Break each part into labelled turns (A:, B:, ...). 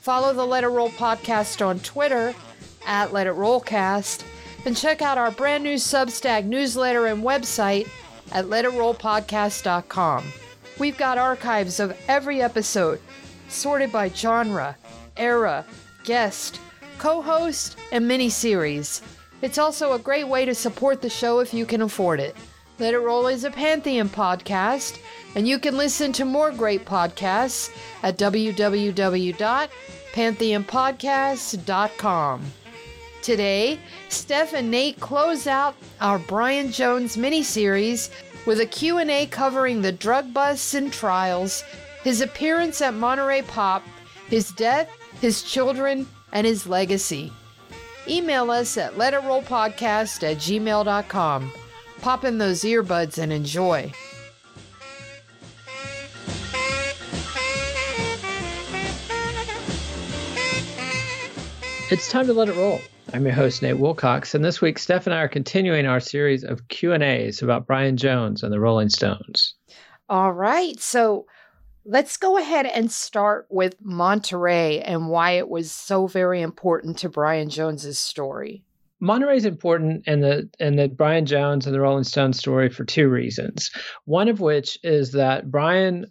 A: Follow the Let It Roll podcast on Twitter at Let It Rollcast and check out our brand new Substack newsletter and website at letitrollpodcast.com. We've got archives of every episode sorted by genre, era, guest, co host, and mini-series. It's also a great way to support the show if you can afford it. Let It Roll is a Pantheon podcast, and you can listen to more great podcasts at www.pantheonpodcasts.com. Today, Steph and Nate close out our Brian Jones mini-series with a Q&A covering the drug busts and trials, his appearance at Monterey Pop, his death, his children, and his legacy. Email us at letitrollpodcast at gmail.com. Pop in those earbuds and enjoy.
B: It's time to let it roll. I'm your host Nate Wilcox, and this week Steph and I are continuing our series of Q and A's about Brian Jones and the Rolling Stones.
A: All right, so let's go ahead and start with Monterey and why it was so very important to Brian Jones's story.
B: Monterey is important in the in the Brian Jones and the Rolling Stones story for two reasons. One of which is that Brian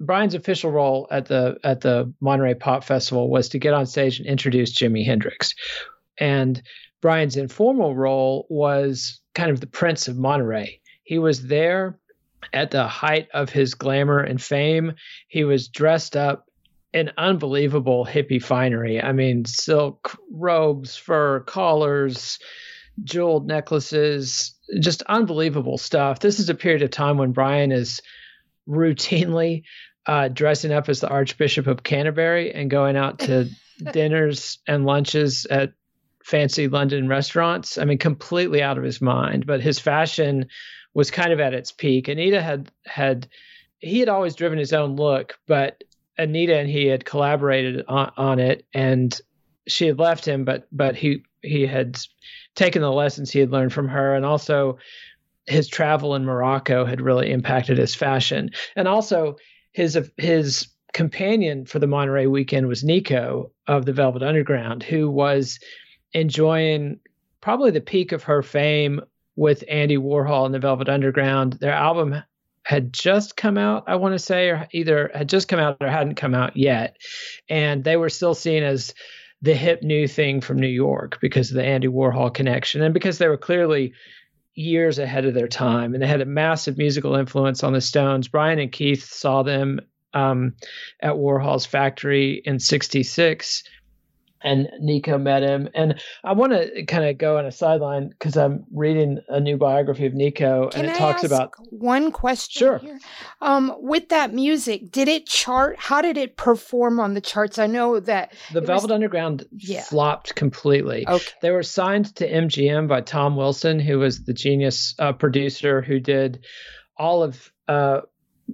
B: Brian's official role at the at the Monterey Pop Festival was to get on stage and introduce Jimi Hendrix. And Brian's informal role was kind of the Prince of Monterey. He was there at the height of his glamour and fame. He was dressed up in unbelievable hippie finery. I mean, silk robes, fur collars, jeweled necklaces, just unbelievable stuff. This is a period of time when Brian is routinely uh, dressing up as the Archbishop of Canterbury and going out to dinners and lunches at fancy London restaurants. I mean, completely out of his mind. But his fashion was kind of at its peak. Anita had had he had always driven his own look, but Anita and he had collaborated on, on it, and she had left him, but but he he had taken the lessons he had learned from her, and also his travel in Morocco had really impacted his fashion, and also his his companion for the Monterey weekend was Nico of the Velvet Underground, who was enjoying probably the peak of her fame with Andy Warhol and the Velvet Underground. Their album had just come out, I want to say, or either had just come out or hadn't come out yet. And they were still seen as the hip new thing from New York because of the Andy Warhol connection and because they were clearly years ahead of their time and they had a massive musical influence on the Stones. Brian and Keith saw them um, at Warhol's factory in 66 and Nico met him. And I want to kind of go on a sideline because I'm reading a new biography of Nico,
A: Can
B: and it
A: I
B: talks
A: ask
B: about
A: one question
B: Sure.
A: here? Um, with that music, did it chart? How did it perform on the charts? I know that
B: the
A: it was-
B: Velvet Underground
A: Yeah.
B: flopped completely.
A: okay.
B: They were signed to MGM by Tom Wilson, who was the genius uh, producer who did all of uh,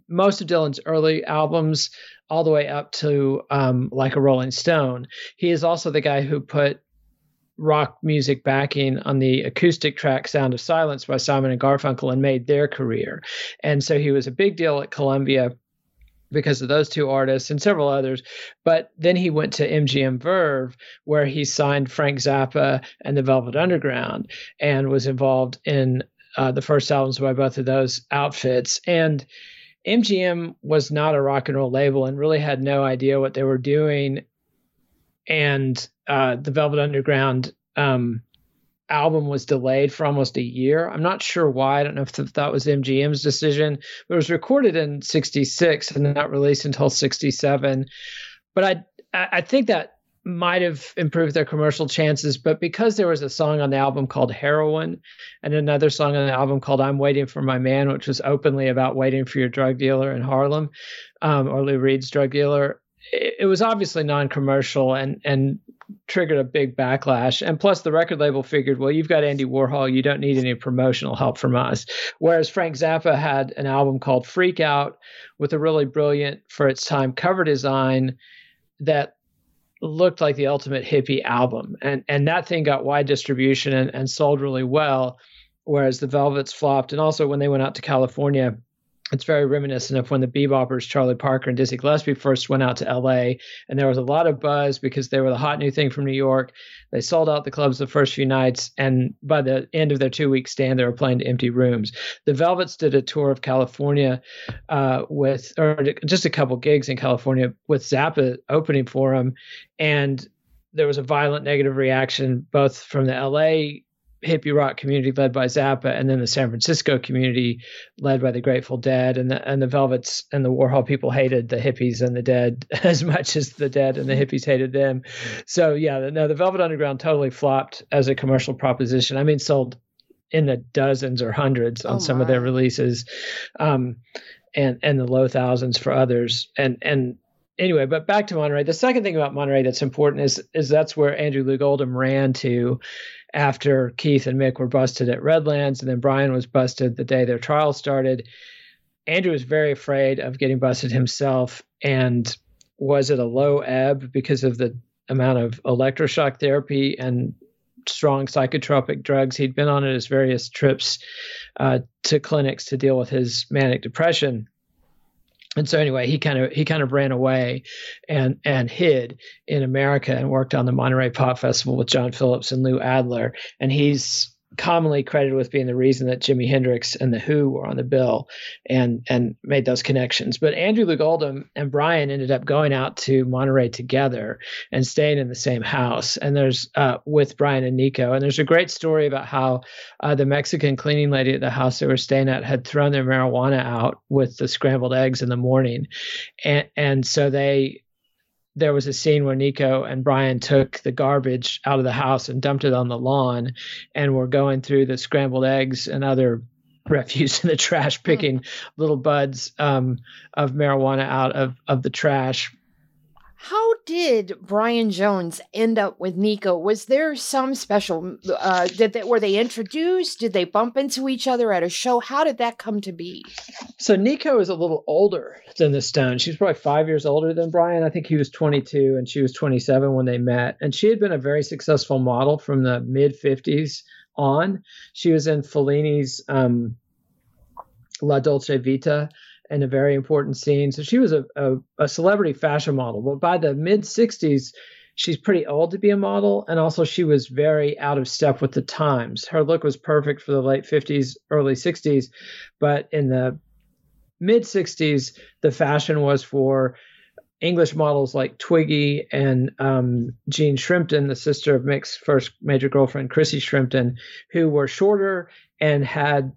B: most of Dylan's early albums, all the way up to um, like a Rolling Stone. He is also the guy who put rock music backing on the acoustic track Sound of Silence by Simon and Garfunkel and made their career. And so he was a big deal at Columbia because of those two artists and several others. But then he went to MGM Verve, where he signed Frank Zappa and the Velvet Underground and was involved in uh, the first albums by both of those outfits. And MGM was not a rock and roll label and really had no idea what they were doing. And uh, the Velvet Underground um, album was delayed for almost a year. I'm not sure why. I don't know if th- that was MGM's decision, it was recorded in 66 and not released until 67. But I I think that might have improved their commercial chances, but because there was a song on the album called Heroin and another song on the album called I'm Waiting for My Man, which was openly about waiting for your drug dealer in Harlem, um, or Lou Reed's drug dealer, it, it was obviously non commercial and, and triggered a big backlash. And plus, the record label figured, well, you've got Andy Warhol, you don't need any promotional help from us. Whereas Frank Zappa had an album called Freak Out with a really brilliant, for its time, cover design that looked like the ultimate hippie album. And, and that thing got wide distribution and, and sold really well. Whereas the Velvets flopped. And also, when they went out to California, it's very reminiscent of when the beboppers Charlie Parker and Dizzy Gillespie first went out to LA and there was a lot of buzz because they were the hot new thing from New York. They sold out the clubs the first few nights and by the end of their two week stand they were playing to empty rooms. The Velvets did a tour of California uh, with or just a couple gigs in California with Zappa opening for them and there was a violent negative reaction both from the LA hippie rock community led by Zappa, and then the San Francisco community led by the Grateful Dead, and the and the Velvets and the Warhol people hated the hippies and the Dead as much as the Dead and the hippies hated them. So yeah, no, the Velvet Underground totally flopped as a commercial proposition. I mean, sold in the dozens or hundreds on oh some of their releases, um, and and the low thousands for others, and and anyway, but back to Monterey. The second thing about Monterey that's important is is that's where Andrew Loog Oldham ran to after Keith and Mick were busted at Redlands, and then Brian was busted the day their trial started. Andrew was very afraid of getting busted himself and was at a low ebb because of the amount of electroshock therapy and strong psychotropic drugs he'd been on at his various trips uh, to clinics to deal with his manic depression and so anyway he kind of he kind of ran away and and hid in america and worked on the monterey pop festival with john phillips and lou adler. And he's commonly credited with being the reason that Jimi Hendrix and the Who were on the bill and and made those connections. But Andrew Loog Oldham and Brian ended up going out to Monterey together and staying in the same house. And there's uh, with Brian and Nico. And there's a great story about how uh, the Mexican cleaning lady at the house they were staying at had thrown their marijuana out with the scrambled eggs in the morning, and and so they there was a scene where Nico and Brian took the garbage out of the house and dumped it on the lawn and were going through the scrambled eggs and other refuse in the trash, picking little buds um, of marijuana out of, of the trash
A: how did Brian Jones end up with Nico? Was there some special? Uh, did they, were they introduced? Did they bump into each other at a show? How did that come to be?
B: So Nico is a little older than the Stones. She's probably five years older than Brian. I think he was 22 and she was 27 when they met. And she had been a very successful model from the mid 50s on. She was in Fellini's um, La Dolce Vita in a very important scene. So she was a, a, a celebrity fashion model. But by the mid 60s, she's pretty old to be a model. And also, she was very out of step with the times. Her look was perfect for the late 50s, early 60s. But in the mid 60s, the fashion was for English models like Twiggy and um, Jean Shrimpton, the sister of Mick's first major girlfriend, Chrissie Shrimpton, who were shorter and had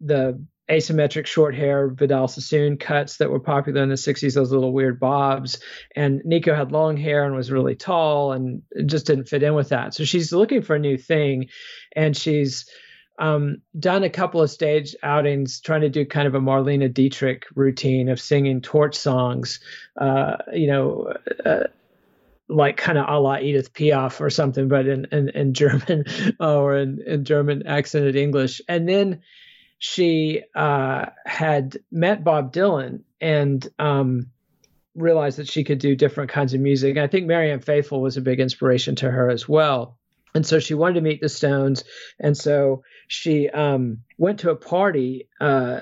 B: the asymmetric short hair Vidal Sassoon cuts that were popular in the 60s, those little weird bobs. And Nico had long hair and was really tall and just didn't fit in with that. So she's looking for a new thing. And she's um, done a couple of stage outings trying to do kind of a Marlene Dietrich routine of singing torch songs, uh, you know. Uh, like kind of a la Edith Piaf or something, but in, in, in German or in, in German accented English. And then she uh, had met Bob Dylan and um, realized that she could do different kinds of music. I think Marianne Faithfull was a big inspiration to her as well. And so she wanted to meet the Stones. And so she um, went to a party, uh,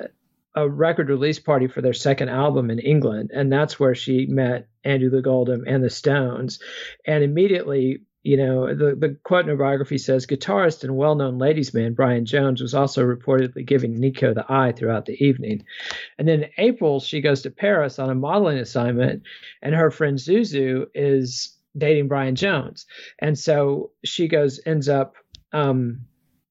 B: a record release party for their second album in England. And that's where she met Andrew Loog Oldham and the Stones. And immediately you know, the, the quote in her biography says guitarist and well known ladies' man Brian Jones was also reportedly giving Nico the eye throughout the evening. And then in April, she goes to Paris on a modeling assignment, and her friend Zuzu is dating Brian Jones. And so she goes, ends up um,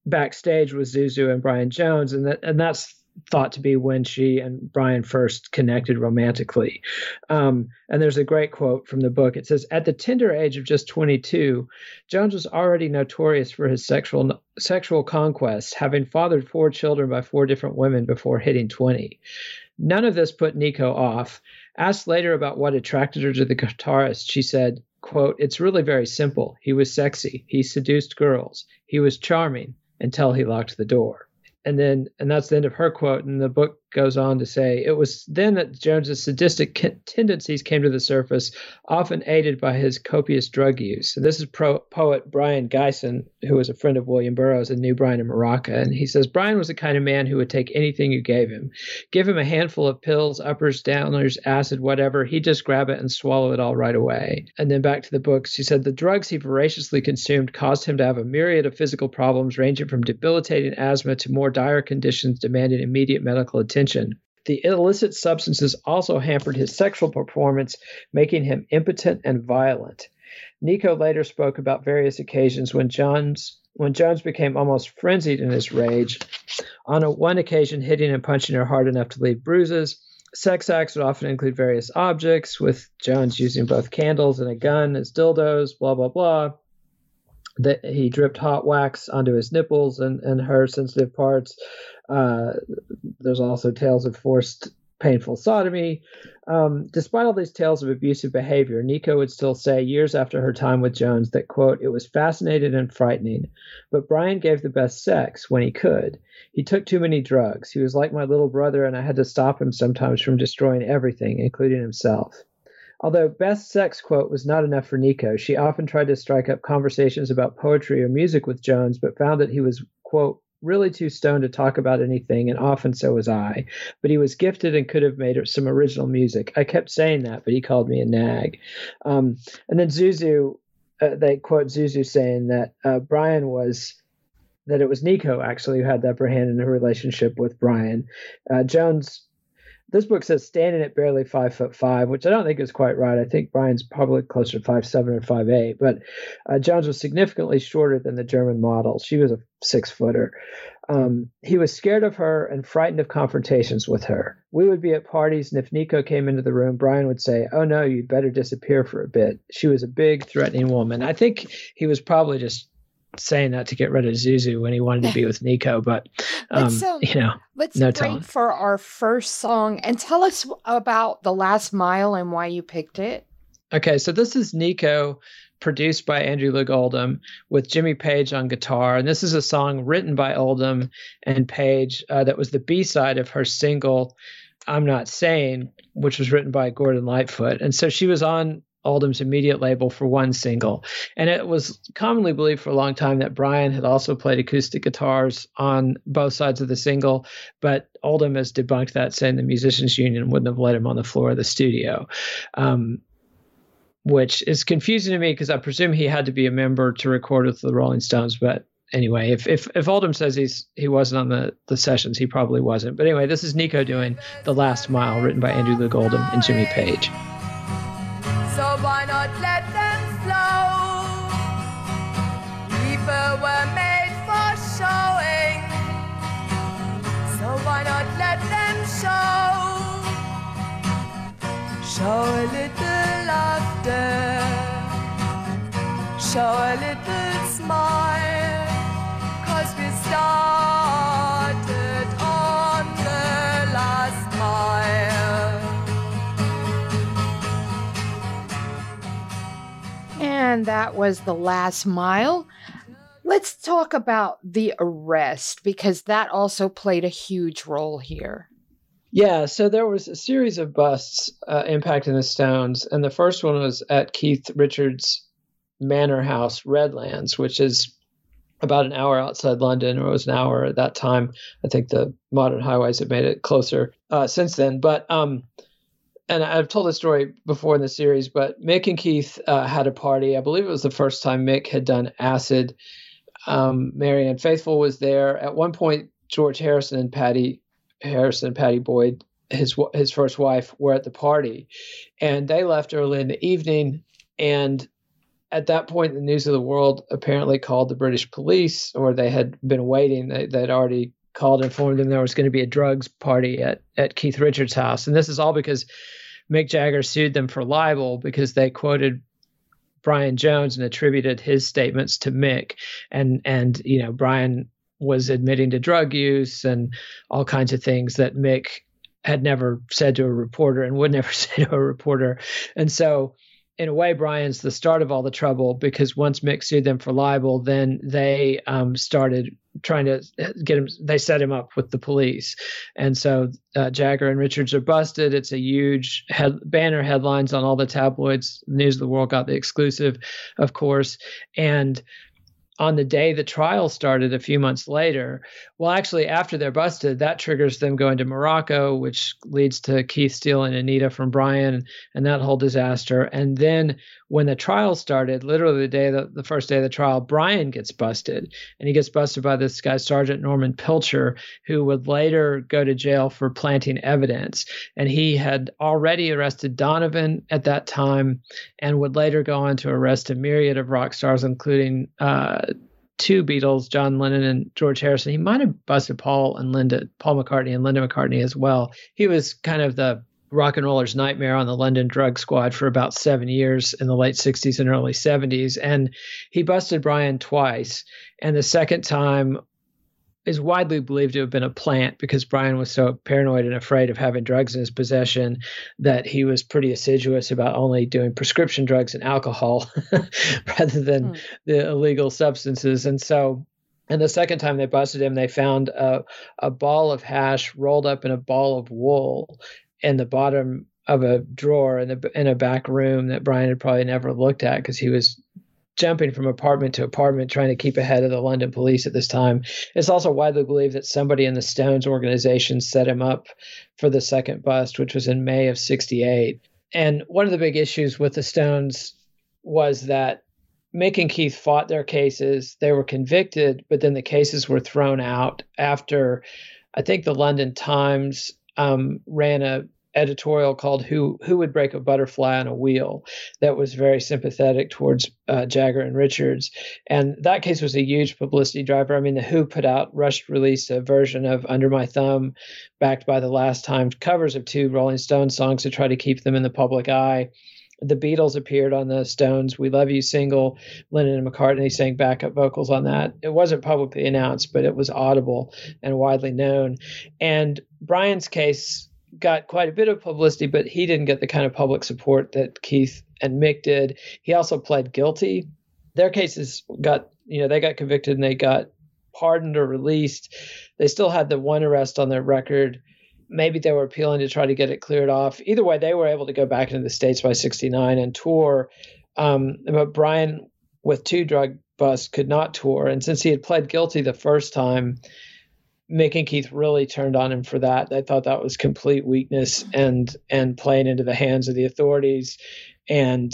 B: backstage with Zuzu and Brian Jones, and that, and that's thought to be when she and Brian first connected romantically. Um, and there's a great quote from the book. It says, "At the tender age of just 22, Jones was already notorious for his sexual sexual conquests, having fathered four children by four different women before hitting 20. None of this put Nico off. Asked later about what attracted her to the guitarist, she said." quote, It's really very simple. He was sexy. He seduced girls. He was charming until he locked the door and then and that's the end of her quote. And the book goes on to say it was then that jones's sadistic tendencies came to the surface often aided by his copious drug use and this is pro- poet Brion Gysin who was a friend of william burroughs and knew brian in Morocco. and he says brian was the kind of man who would take anything you gave him give him a handful of pills uppers downers acid whatever he'd just grab it and swallow it all right away and then back to the book he said the drugs he voraciously consumed caused him to have a myriad of physical problems ranging from debilitating asthma to more dire conditions demanding immediate medical attention. The illicit substances also hampered his sexual performance, making him impotent and violent. Nico later spoke about various occasions when Jones when Jones became almost frenzied in his rage. On a, one occasion, hitting and punching her hard enough to leave bruises. Sex acts would often include various objects, with Jones using both candles and a gun as dildos, blah, blah, blah that he dripped hot wax onto his nipples and, and her sensitive parts. Uh, there's also tales of forced painful sodomy. Um, despite all these tales of abusive behavior, Nico would still say years after her time with Jones that, quote, it was fascinating and frightening, but Brian gave the best sex when he could. He took too many drugs. He was like my little brother, and I had to stop him sometimes from destroying everything, including himself. Although best sex quote was not enough for Nico, she often tried to strike up conversations about poetry or music with Jones, but found that he was, quote, really too stoned to talk about anything, and often so was I. But he was gifted and could have made some original music. I kept saying that, but he called me a nag. Um, and then Zuzu, uh, they quote Zuzu saying that uh, Brian was that it was Nico actually who had the upper hand in her relationship with Brian. Uh, Jones this book says standing at barely five foot five, which I don't think is quite right. I think Brian's probably closer to five seven or five eight, but uh, Jones was significantly shorter than the German model. She was a six footer. Um, he was scared of her and frightened of confrontations with her. We would be at parties, and if Nico came into the room, Brian would say, "Oh no, you'd better disappear for a bit." She was a big, threatening woman. I think he was probably just saying that to get rid of Zuzu when he wanted to be with Nico, but um, um, you know,
A: let's
B: no
A: break for our first song and tell us about the last mile and why you picked it.
B: Okay, so this is Nico, produced by Andrew Loog Oldham with Jimmy Page on guitar, and this is a song written by Oldham and Page uh, that was the B side of her single. I'm not saying, which was written by Gordon Lightfoot. And so she was on Oldham's immediate label for one single. And it was commonly believed for a long time that Brian had also played acoustic guitars on both sides of the single, but Oldham has debunked that, saying the Musicians Union wouldn't have let him on the floor of the studio. Um, which is confusing to me because I presume he had to be a member to record with the Rolling Stones, but anyway, if if if Oldham says he's he wasn't on the the sessions, he probably wasn't. But anyway, this is Nico doing "The Last Mile," written by Andrew Loog Oldham and Jimmy Page.
C: Show a little laughter. Show a little smile. Cause we started on the last mile.
A: And that was The Last Mile. Let's talk about the arrest because that also played a huge role here.
B: Yeah, so there was a series of busts uh, impacting the Stones, and the first one was at Keith Richards' manor house, Redlands, which is about an hour outside London, or it was an hour at that time. I think the modern highways have made it closer uh, since then. But um, and I've told this story before in the series, but Mick and Keith uh, had a party. I believe it was the first time Mick had done acid. Um, Marianne Faithfull was there. At one point, George Harrison and Pattie Harrison and Pattie Boyd, his his first wife, were at the party, and they left early in the evening. And at that point, the News of the World apparently called the British police, or they had been waiting. They, they'd already called and informed them there was going to be a drugs party at, at Keith Richards' house. And this is all because Mick Jagger sued them for libel because they quoted Brian Jones and attributed his statements to Mick. And and you know, Brian was admitting to drug use and all kinds of things that Mick had never said to a reporter and would never say to a reporter. And so in a way, Brian's the start of all the trouble because once Mick sued them for libel, then they um, started trying to get him. They set him up with the police, and so uh, Jagger and Richards are busted. It's a huge head, banner headlines on all the tabloids. News of the World got the exclusive, of course, and on the day the trial started a few months later, well, actually, after they're busted, that triggers them going to Morocco, which leads to Keith stealing Anita from Brian and that whole disaster. And then when the trial started, literally the day the, the first day of the trial, Brian gets busted, and he gets busted by this guy Sergeant Norman Pilcher, who would later go to jail for planting evidence. And he had already arrested Donovan at that time, and would later go on to arrest a myriad of rock stars, including. Uh, two Beatles, John Lennon and George Harrison. He might have busted Paul and Linda, Paul McCartney and Linda McCartney as well. He was kind of the rock and roller's nightmare on the London drug squad for about seven years in the late 60s and early 70s. And he busted Brian twice. And the second time is widely believed to have been a plant because Brian was so paranoid and afraid of having drugs in his possession that he was pretty assiduous about only doing prescription drugs and alcohol rather than mm. the illegal substances. And so and the second time they busted him, they found a, a ball of hash rolled up in a ball of wool in the bottom of a drawer in the in a back room that Brian had probably never looked at because he was jumping from apartment to apartment trying to keep ahead of the London police at this time. It's also widely believed that somebody in the Stones organization set him up for the second bust, which was in May of 68. And one of the big issues with the Stones was that Mick and Keith fought their cases. They were convicted, but then the cases were thrown out after I think the London Times um, ran a editorial called "Who Who Would Break a Butterfly on a Wheel" that was very sympathetic towards uh, Jagger and Richards, and that case was a huge publicity driver. I mean, the Who put out rushed released a version of "Under My Thumb," backed by the Last Time covers of two Rolling Stones songs to try to keep them in the public eye. The Beatles appeared on the Stones "We Love You" single. Lennon and McCartney sang backup vocals on that. It wasn't publicly announced, but it was audible and widely known. And Brian's case got quite a bit of publicity, but he didn't get the kind of public support that Keith and Mick did. He also pled guilty. Their cases got, you know, they got convicted and they got pardoned or released. They still had the one arrest on their record. Maybe they were appealing to try to get it cleared off. Either way, they were able to go back into the States by 69 and tour. Um, but Brian, with two drug busts, could not tour. And since he had pled guilty the first time, Mick and Keith really turned on him for that. They thought that was complete weakness and and playing into the hands of the authorities. And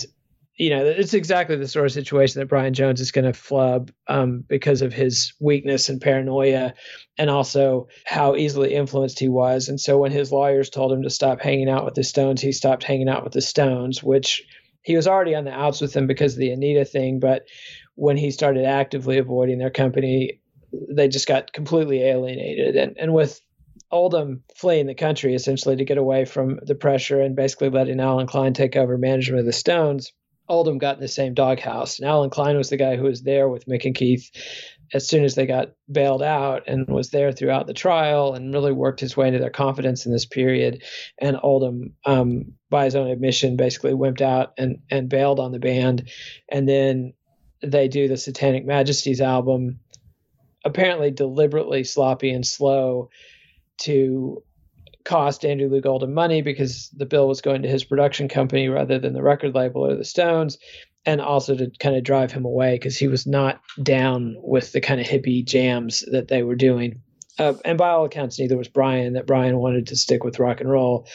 B: you know, it's exactly the sort of situation that Brian Jones is going to flub um, because of his weakness and paranoia, and also how easily influenced he was. And so when his lawyers told him to stop hanging out with the Stones, he stopped hanging out with the Stones, which he was already on the outs with them because of the Anita thing. But when he started actively avoiding their company, they just got completely alienated. And and with Oldham fleeing the country essentially to get away from the pressure and basically letting Allen Klein take over management of the Stones, Oldham got in the same doghouse. And Allen Klein was the guy who was there with Mick and Keith as soon as they got bailed out and was there throughout the trial and really worked his way into their confidence in this period. And Oldham, um, by his own admission, basically wimped out and, and bailed on the band. And then they do the Satanic Majesties album apparently deliberately sloppy and slow to cost Andrew Loog Oldham money because the bill was going to his production company rather than the record label or the Stones, and also to kind of drive him away because he was not down with the kind of hippie jams that they were doing. Uh, and by all accounts, neither was Brian. That Brian wanted to stick with rock and roll,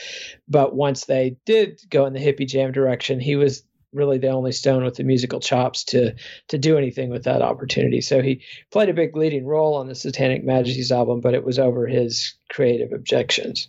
B: but once they did go in the hippie jam direction, he was really the only stone with the musical chops to to do anything with that opportunity. So he played a big leading role on the Satanic Majesties album, but it was over his creative objections.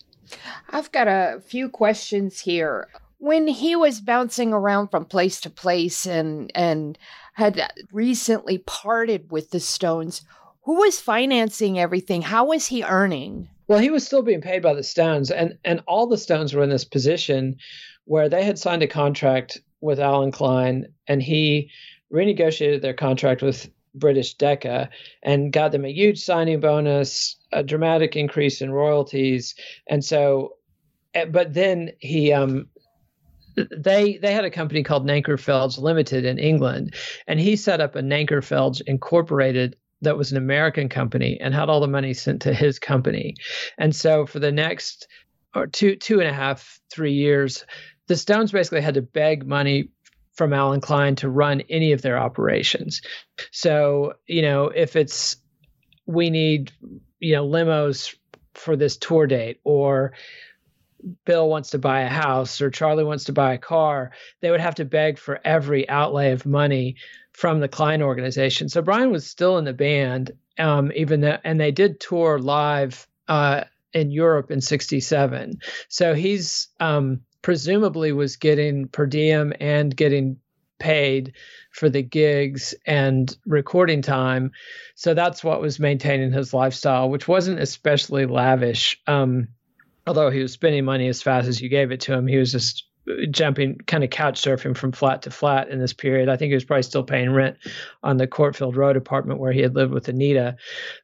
A: I've got a few questions here. When he was bouncing around from place to place and and had recently parted with the Stones, who was financing everything? How was he earning?
B: Well, he was still being paid by the Stones, and and all the Stones were in this position where they had signed a contract with Allen Klein, and he renegotiated their contract with British Decca and got them a huge signing bonus, a dramatic increase in royalties, and so, eh, but then he um, they they had a company called Nanker Phelge Limited in England, and he set up a Nanker Phelge Incorporated that was an American company and had all the money sent to his company. And so for the next or two two and a half three years, the Stones basically had to beg money from Allen Klein to run any of their operations. So you know if it's we need you know limos for this tour date or Bill wants to buy a house or Charlie wants to buy a car, they would have to beg for every outlay of money from the Klein organization. So Brian was still in the band, um, even though, and they did tour live uh, in Europe in '67. So he's um, presumably was getting per diem and getting paid for the gigs and recording time. So that's what was maintaining his lifestyle, which wasn't especially lavish. Um, although he was spending money as fast as you gave it to him, he was just jumping kind of couch surfing from flat to flat in this period. I think he was probably still paying rent on the Courtfield Road apartment where he had lived with Anita.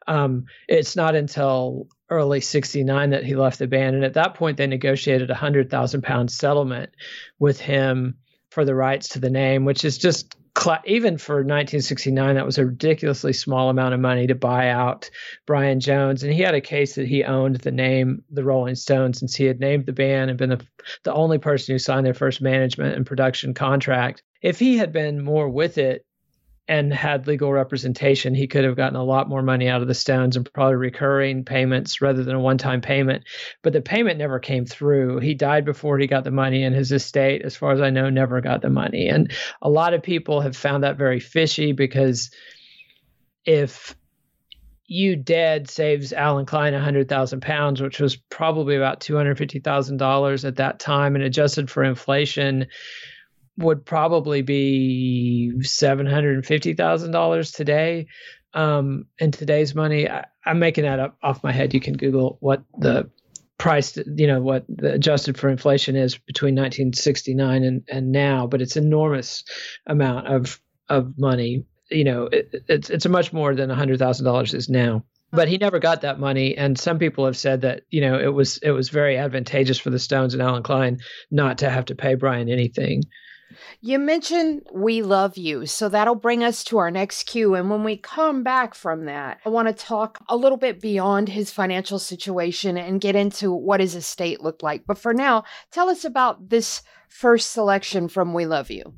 B: Um, it's not until early 69 that he left the band. And at that point, they negotiated a hundred thousand pound settlement with him for the rights to the name, which is just even for 1969, that was a ridiculously small amount of money to buy out Brian Jones. And he had a case that he owned the name the Rolling Stones since he had named the band and been the, the only person who signed their first management and production contract. If he had been more with it, and had legal representation, he could have gotten a lot more money out of the Stones and probably recurring payments rather than a one time payment. But the payment never came through. He died before he got the money, and his estate, as far as I know, never got the money. And a lot of people have found that very fishy because if you dead saves Allen Klein a hundred thousand pounds, which was probably about two hundred fifty thousand dollars at that time, and adjusted for inflation, would probably be seven hundred and fifty thousand dollars today. Um, in today's money, I, am making that up off my head. You can Google what the price, you know, what the adjusted for inflation is between 1969 and, and now, but it's an enormous amount of of money. You know, it, it's it's much more than hundred thousand dollars is now but he never got that money and some people have said that you know it was it was very advantageous for the stones and allen klein not to have to pay brian anything
A: you mentioned We Love You, so that'll bring us to our next cue. And when we come back from that, I want to talk a little bit beyond his financial situation and get into what his estate looked like. But for now, tell us about this first selection from We Love You.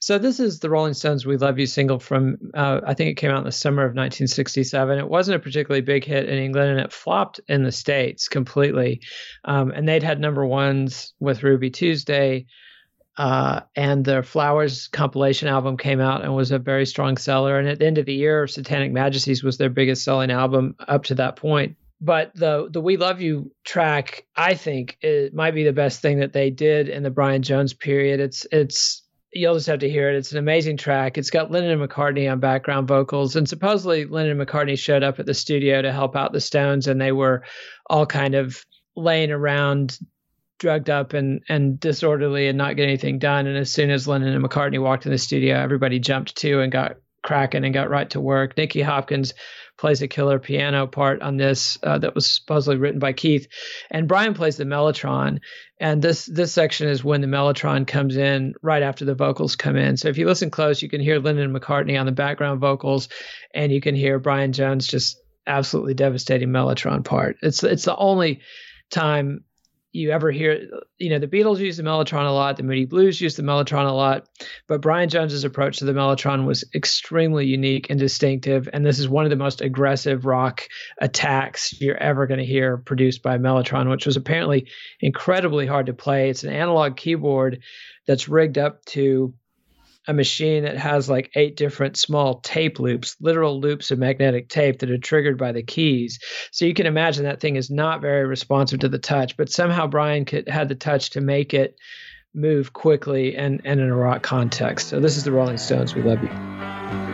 B: So this is the Rolling Stones "We Love You" single from uh, I think it came out in the summer of 1967. It wasn't a particularly big hit in England, and it flopped in the states completely. Um, and they'd had number ones with Ruby Tuesday, uh, and the Flowers compilation album came out and was a very strong seller. And at the end of the year, Satanic Majesties was their biggest selling album up to that point. But the the We Love You track, I think, it might be the best thing that they did in the Brian Jones period. It's it's you'll just have to hear it. It's an amazing track. It's got Lennon and McCartney on background vocals, and supposedly Lennon and McCartney showed up at the studio to help out the Stones, and they were all kind of laying around drugged up and and disorderly and not get anything done. And as soon as Lennon and McCartney walked in the studio, everybody jumped to and got cracking and got right to work. Nicky Hopkins plays a killer piano part on this uh, that was supposedly written by Keith, and Brian plays the mellotron. And this this section is when the mellotron comes in right after the vocals come in. So if you listen close, you can hear Lennon and McCartney on the background vocals, and you can hear Brian Jones just absolutely devastating mellotron part. It's it's the only time you ever hear, you know, the Beatles use the Mellotron a lot, the Moody Blues use the Mellotron a lot, but Brian Jones's approach to the Mellotron was extremely unique and distinctive. And this is one of the most aggressive rock attacks you're ever going to hear produced by Mellotron, which was apparently incredibly hard to play. It's an analog keyboard that's rigged up to a machine that has like eight different small tape loops, literal loops of magnetic tape that are triggered by the keys. So you can imagine that thing is not very responsive to the touch, but somehow Brian could, had the touch to make it move quickly and, and in a rock context. So this is the Rolling Stones. We love you.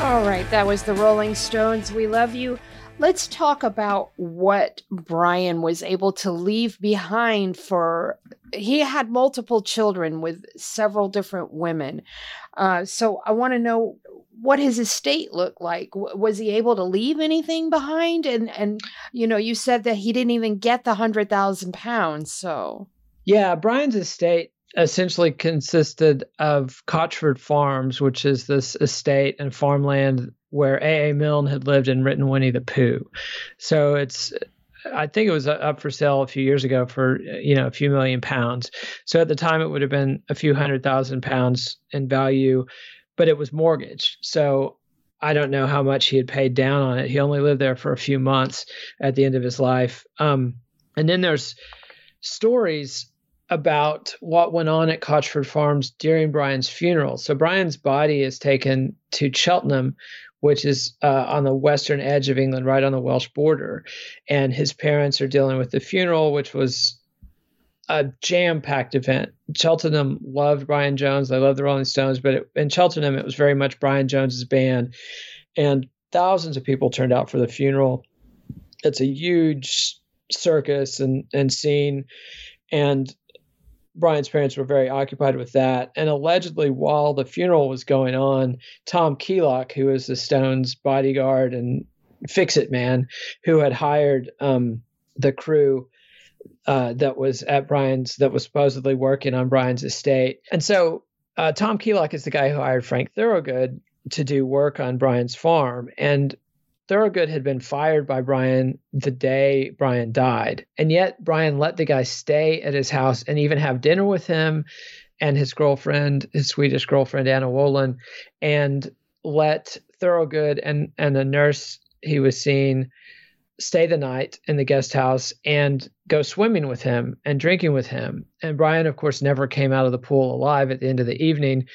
A: All right, that was the Rolling Stones. We love you. Let's talk about what Brian was able to leave behind for. He had multiple children with several different women. Uh, so I want to know what his estate looked like. W- was he able to leave anything behind? And and you know, you said that he didn't even get the hundred thousand pounds. So
B: Yeah, Brian's estate essentially consisted of Cotchford Farms, which is this estate and farmland where A.A. Milne had lived and written Winnie the Pooh. So it's I think it was up for sale a few years ago for you know a few million pounds. So at the time it would have been a few hundred thousand pounds in value, but it was mortgaged. So I don't know how much he had paid down on it. He only lived there for a few months at the end of his life. Um, and then there's stories about what went on at Cotchford Farms during Brian's funeral. So Brian's body is taken to Cheltenham, which is uh, on the western edge of England, right on the Welsh border. And his parents are dealing with the funeral, which was a jam-packed event. Cheltenham loved Brian Jones. They loved the Rolling Stones, but it, in Cheltenham, it was very much Brian Jones's band, and thousands of people turned out for the funeral. It's a huge circus and and scene, and Brian's parents were very occupied with that. And allegedly, while the funeral was going on, Tom Keylock, who was the Stones bodyguard and fix it man, who had hired um, the crew uh, that was at Brian's, that was supposedly working on Brian's estate. And so uh, Tom Keylock is the guy who hired Frank Thorogood to do work on Brian's farm. And Thorogood had been fired by Brian the day Brian died. And yet Brian let the guy stay at his house and even have dinner with him and his girlfriend, his Swedish girlfriend, Anna Wohlin, and let Thorogood and, and a nurse he was seeing stay the night in the guest house and go swimming with him and drinking with him. And Brian, of course, never came out of the pool alive at the end of the evening.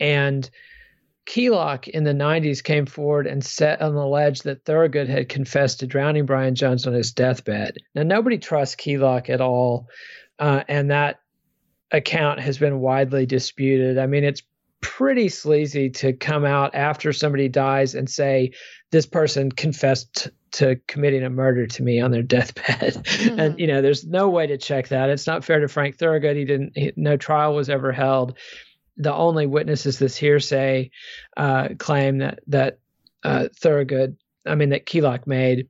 B: And Keylock in the 90s came forward and set on the ledge that Thorogood had confessed to drowning Brian Jones on his deathbed. Now, nobody trusts Keylock at all, uh, and that account has been widely disputed. I mean, it's pretty sleazy to come out after somebody dies and say this person confessed to committing a murder to me on their deathbed mm-hmm. and you know there's no way to check that it's not fair to frank Thorogood. he didn't he, no trial was ever held the only witness is this hearsay uh, claim that that uh, Thorogood, I mean that Keylock made.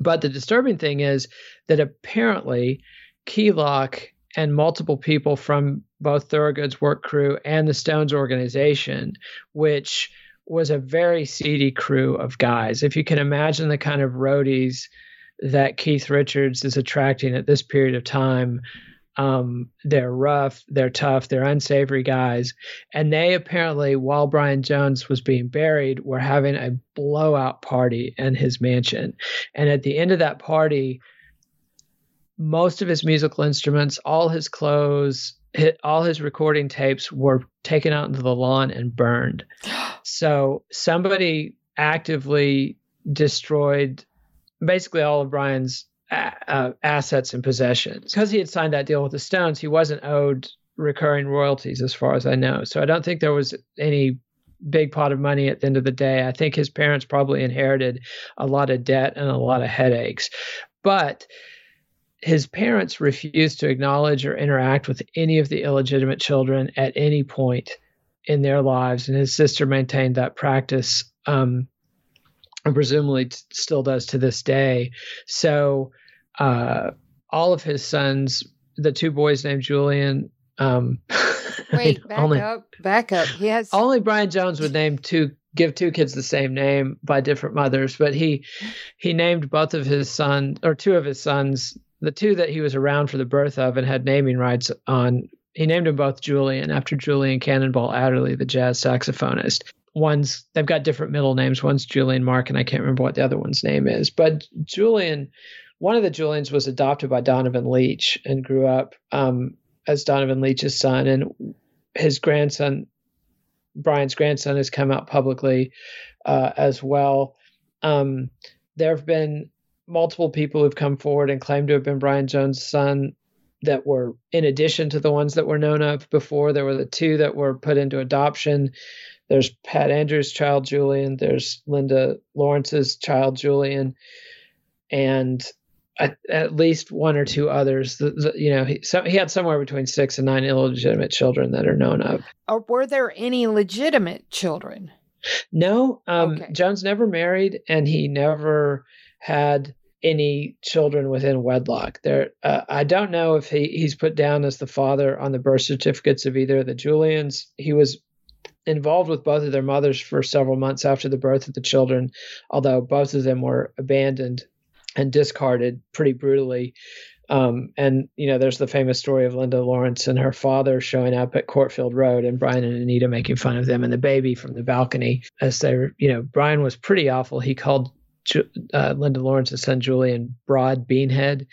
B: But the disturbing thing is that apparently Keylock and multiple people from both Thorogood's work crew and the Stones organization, which was a very seedy crew of guys. If you can imagine the kind of roadies that Keith Richards is attracting at this period of time, um, they're rough, they're tough, they're unsavory guys. And they apparently, while Brian Jones was being buried, were having a blowout party in his mansion. And at the end of that party, most of his musical instruments, all his clothes, all his recording tapes were taken out into the lawn and burned. so somebody actively destroyed basically all of Brian's uh, assets and possessions. Because he had signed that deal with the Stones, he wasn't owed recurring royalties, as far as I know. So I don't think there was any big pot of money at the end of the day. I think his parents probably inherited a lot of debt and a lot of headaches. But his parents refused to acknowledge or interact with any of the illegitimate children at any point in their lives. And his sister maintained that practice um, and presumably t- still does to this day. So uh, all of his sons, the two boys named Julian. Um,
A: Wait, back only, up, back up. He has
B: only Brian Jones would name two, give two kids the same name by different mothers, but he he named both of his sons or two of his sons, the two that he was around for the birth of and had naming rights on. He named them both Julian after Julian Cannonball Adderley, the jazz saxophonist one's they've got different middle names. One's Julian Mark, and I can't remember what the other one's name is. But Julian, one of the Julians was adopted by Donovan Leitch and grew up um, as Donovan Leitch's son, and his grandson, Brian's grandson, has come out publicly uh, as well. Um, there have been multiple people who've come forward and claimed to have been Brian Jones' son that were in addition to the ones that were known of before. There were the two that were put into adoption. There's Pat Andrews' child Julian. There's Linda Lawrence's child Julian, and at, at least one or two others. The, the, you know, he, so he had somewhere between six and nine illegitimate children that are known of.
A: Or were there any legitimate children?
B: No, um,
A: Okay.
B: Jones never married, and he never had any children within wedlock. There, uh, I don't know if he, he's put down as the father on the birth certificates of either of the Julians. He was involved with both of their mothers for several months after the birth of the children, although both of them were abandoned and discarded pretty brutally. Um, and you know, there's the famous story of Linda Lawrence and her father showing up at Courtfield Road, and Brian and Anita making fun of them and the baby from the balcony as they were. You know, Brian was pretty awful. He called uh, Linda Lawrence's son Julian broad beanhead,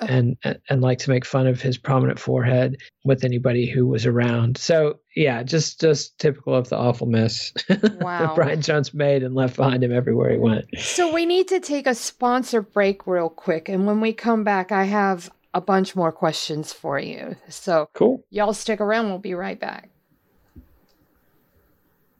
A: Oh.
B: and and liked to make fun of his prominent forehead with anybody who was around. So yeah, just just typical of the awful mess
A: Wow.
B: that Brian Jones made and left behind him everywhere he went.
A: So we need to take a sponsor break real quick. And when we come back, I have a bunch more questions for you. So
B: Cool.
A: y'all stick around. We'll be right back.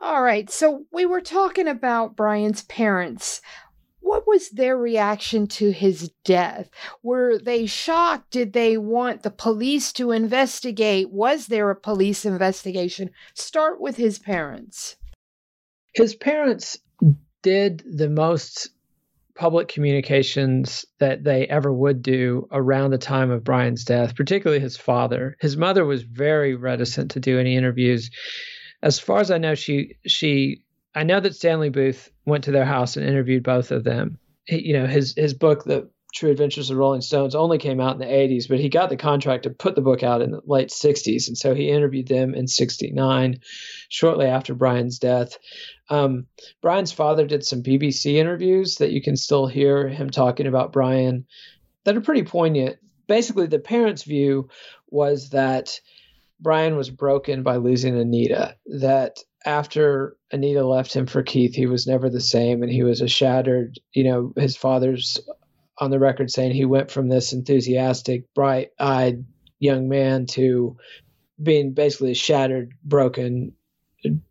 A: All right. So we were talking about Brian's parents. What was their reaction to his death? Were they shocked? Did they want the police to investigate? Was there a police investigation? Start with his parents.
B: His parents did the most public communications that they ever would do around the time of Brian's death, particularly his father. His mother was very reticent to do any interviews. As far as I know, she she I know that Stanley Booth went to their house and interviewed both of them. He, you know, his his book, The True Adventures of Rolling Stones, only came out in the 80s, but he got the contract to put the book out in the late 60s, and so he interviewed them in 69, shortly after Brian's death. Um, Brian's father did some BBC interviews that you can still hear him talking about Brian that are pretty poignant. Basically, the parents' view was that Brian was broken by losing Anita, that after Anita left him for Keith, he was never the same and he was a shattered, you know, his father's on the record saying he went from this enthusiastic, bright eyed young man to being basically a shattered, broken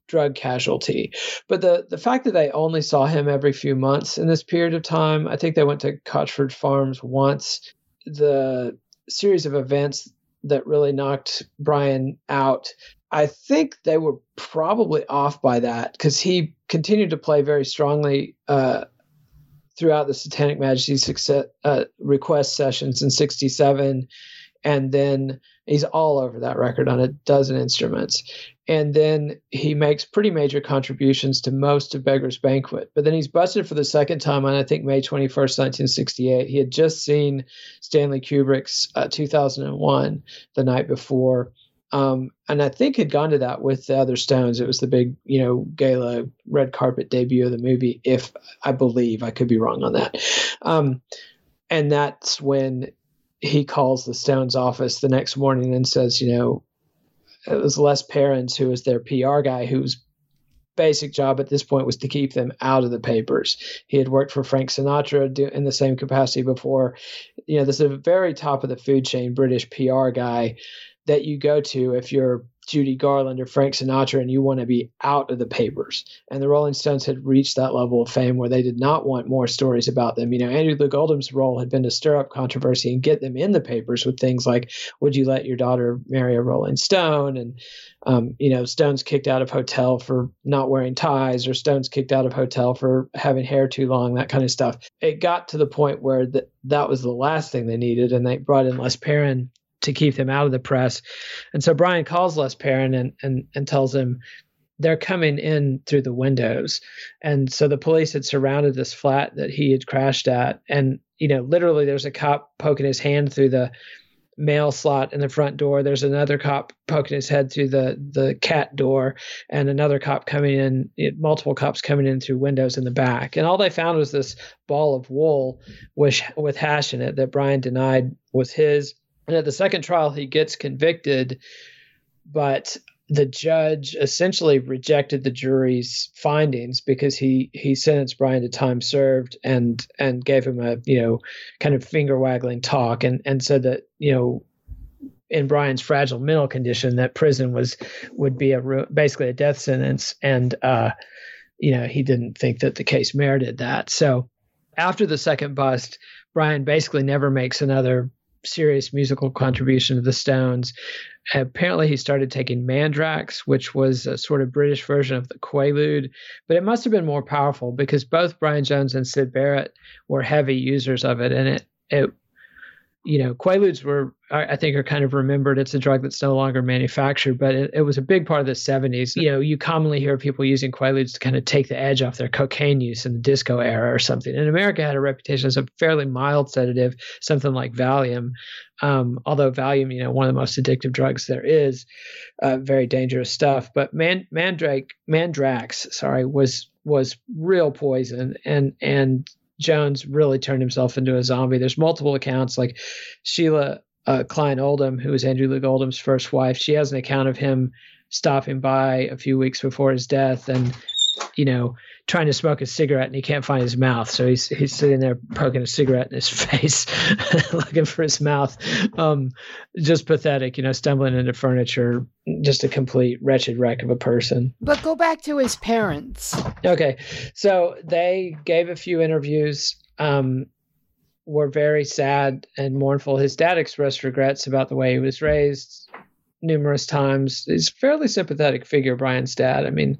B: drug casualty. But the the fact that they only saw him every few months in this period of time, I think they went to Cotchford Farms once. The series of events that really knocked Brian out, I think they were probably off by that because he continued to play very strongly uh, throughout the Satanic Majesty's success, uh, request sessions in '67, and then he's all over that record on a dozen instruments. And then he makes pretty major contributions to most of Beggar's Banquet. But then he's busted for the second time on, I think, May 21st, 1968. He had just seen Stanley Kubrick's uh, 2001 the night before. um, and I think had gone to that with the other Stones. It was the big, you know, gala red carpet debut of the movie. If I believe, I could be wrong on that. Um, and that's when he calls the Stones office the next morning and says, you know, it was Les Perrins who was their PR guy, whose basic job at this point was to keep them out of the papers. He had worked for Frank Sinatra in the same capacity before. You know, this is a very top of the food chain British PR guy that you go to if you're Judy Garland or Frank Sinatra and you want to be out of the papers. And the Rolling Stones had reached that level of fame where they did not want more stories about them. You know, Andrew Loog Oldham's role had been to stir up controversy and get them in the papers with things like, would you let your daughter marry a Rolling Stone? And, um, you know, Stones kicked out of hotel for not wearing ties or Stones kicked out of hotel for having hair too long, that kind of stuff. It got to the point where th- that was the last thing they needed. And they brought in Les Perrin to keep them out of the press. And so Brian calls Les Perrin and, and, and tells him they're coming in through the windows. And so the police had surrounded this flat that he had crashed at. And, you know, literally there's a cop poking his hand through the mail slot in the front door. There's another cop poking his head through the the cat door, and another cop coming in. Multiple cops coming in through windows in the back, and all they found was this ball of wool with with hash in it that Brian denied was his. And at the second trial, he gets convicted, but the judge essentially rejected the jury's findings because he he sentenced Brian to time served and and gave him a you know kind of finger waggling talk and and said that you know in Brian's fragile mental condition that prison was would be a basically a death sentence. And uh you know he didn't think that the case merited that. So after the second bust Brian basically never makes another serious musical contribution to the Stones. Apparently, he started taking Mandrax, which was a sort of British version of the Quaalude, but it must have been more powerful because both Brian Jones and Syd Barrett were heavy users of it, and it it you know, Quaaludes were, I think, are kind of remembered. It's a drug that's no longer manufactured, but it, it, was a big part of the 70s. You know, you commonly hear people using Quaaludes to kind of take the edge off their cocaine use in the disco era or something. And America had a reputation as a fairly mild sedative, something like Valium. Um, although Valium, you know, one of the most addictive drugs there is, uh, very dangerous stuff. But Man, Mandrake, Mandrax, sorry, was was real poison and and Jones really turned himself into a zombie. There's multiple accounts, like Sheila uh, Klein Oldham, who was Andrew Loog Oldham's first wife. She has an account of him stopping by a few weeks before his death and, you know, trying to smoke a cigarette and he can't find his mouth. So he's he's sitting there poking a cigarette in his face, looking for his mouth. Um, just pathetic, you know, stumbling into furniture, just a complete wretched wreck of a person.
A: But go back to his parents.
B: Okay. So they gave a few interviews. Um, were very sad and mournful. His dad expressed regrets about the way he was raised numerous times. He's a fairly sympathetic figure, Brian's dad. I mean,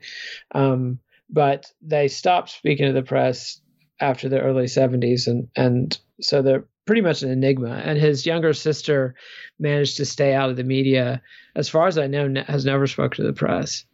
B: um, but they stopped speaking to the press after the early 70s and and so they're pretty much an enigma. And his younger sister managed to stay out of the media. As far as i know has never spoken to the press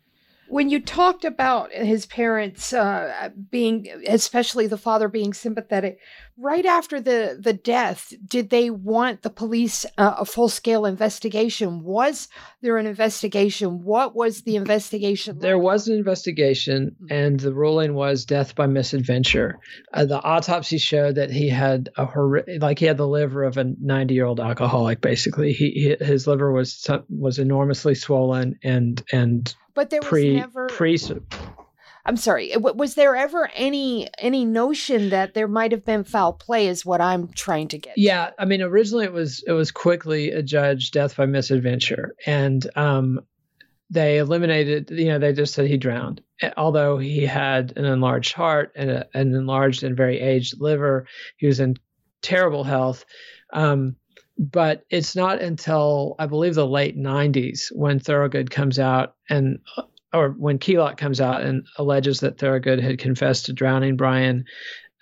A: when you talked about his parents uh, being, especially the father being sympathetic, right after the the death, did they want the police uh, a full scale investigation? Was there an investigation? What was the investigation?
B: There was an investigation, hmm. and the ruling was death by misadventure. Uh, the autopsy showed that he had a horrific, like he had the liver of a ninety year old alcoholic. Basically, he, he his liver was was enormously swollen and and
A: but there was pre, never
B: pre.
A: I'm sorry. Was there ever any any notion that there might have been foul play? Is what I'm trying to get.
B: Yeah, I mean, originally it was it was quickly adjudged death by misadventure, and um, they eliminated. You know, they just said he drowned, although he had an enlarged heart and a, an enlarged and very aged liver. He was in terrible health. Um, but it's not until I believe the late 90s when Thorogood comes out and or when Keylock comes out and alleges that Thorogood had confessed to drowning Brian,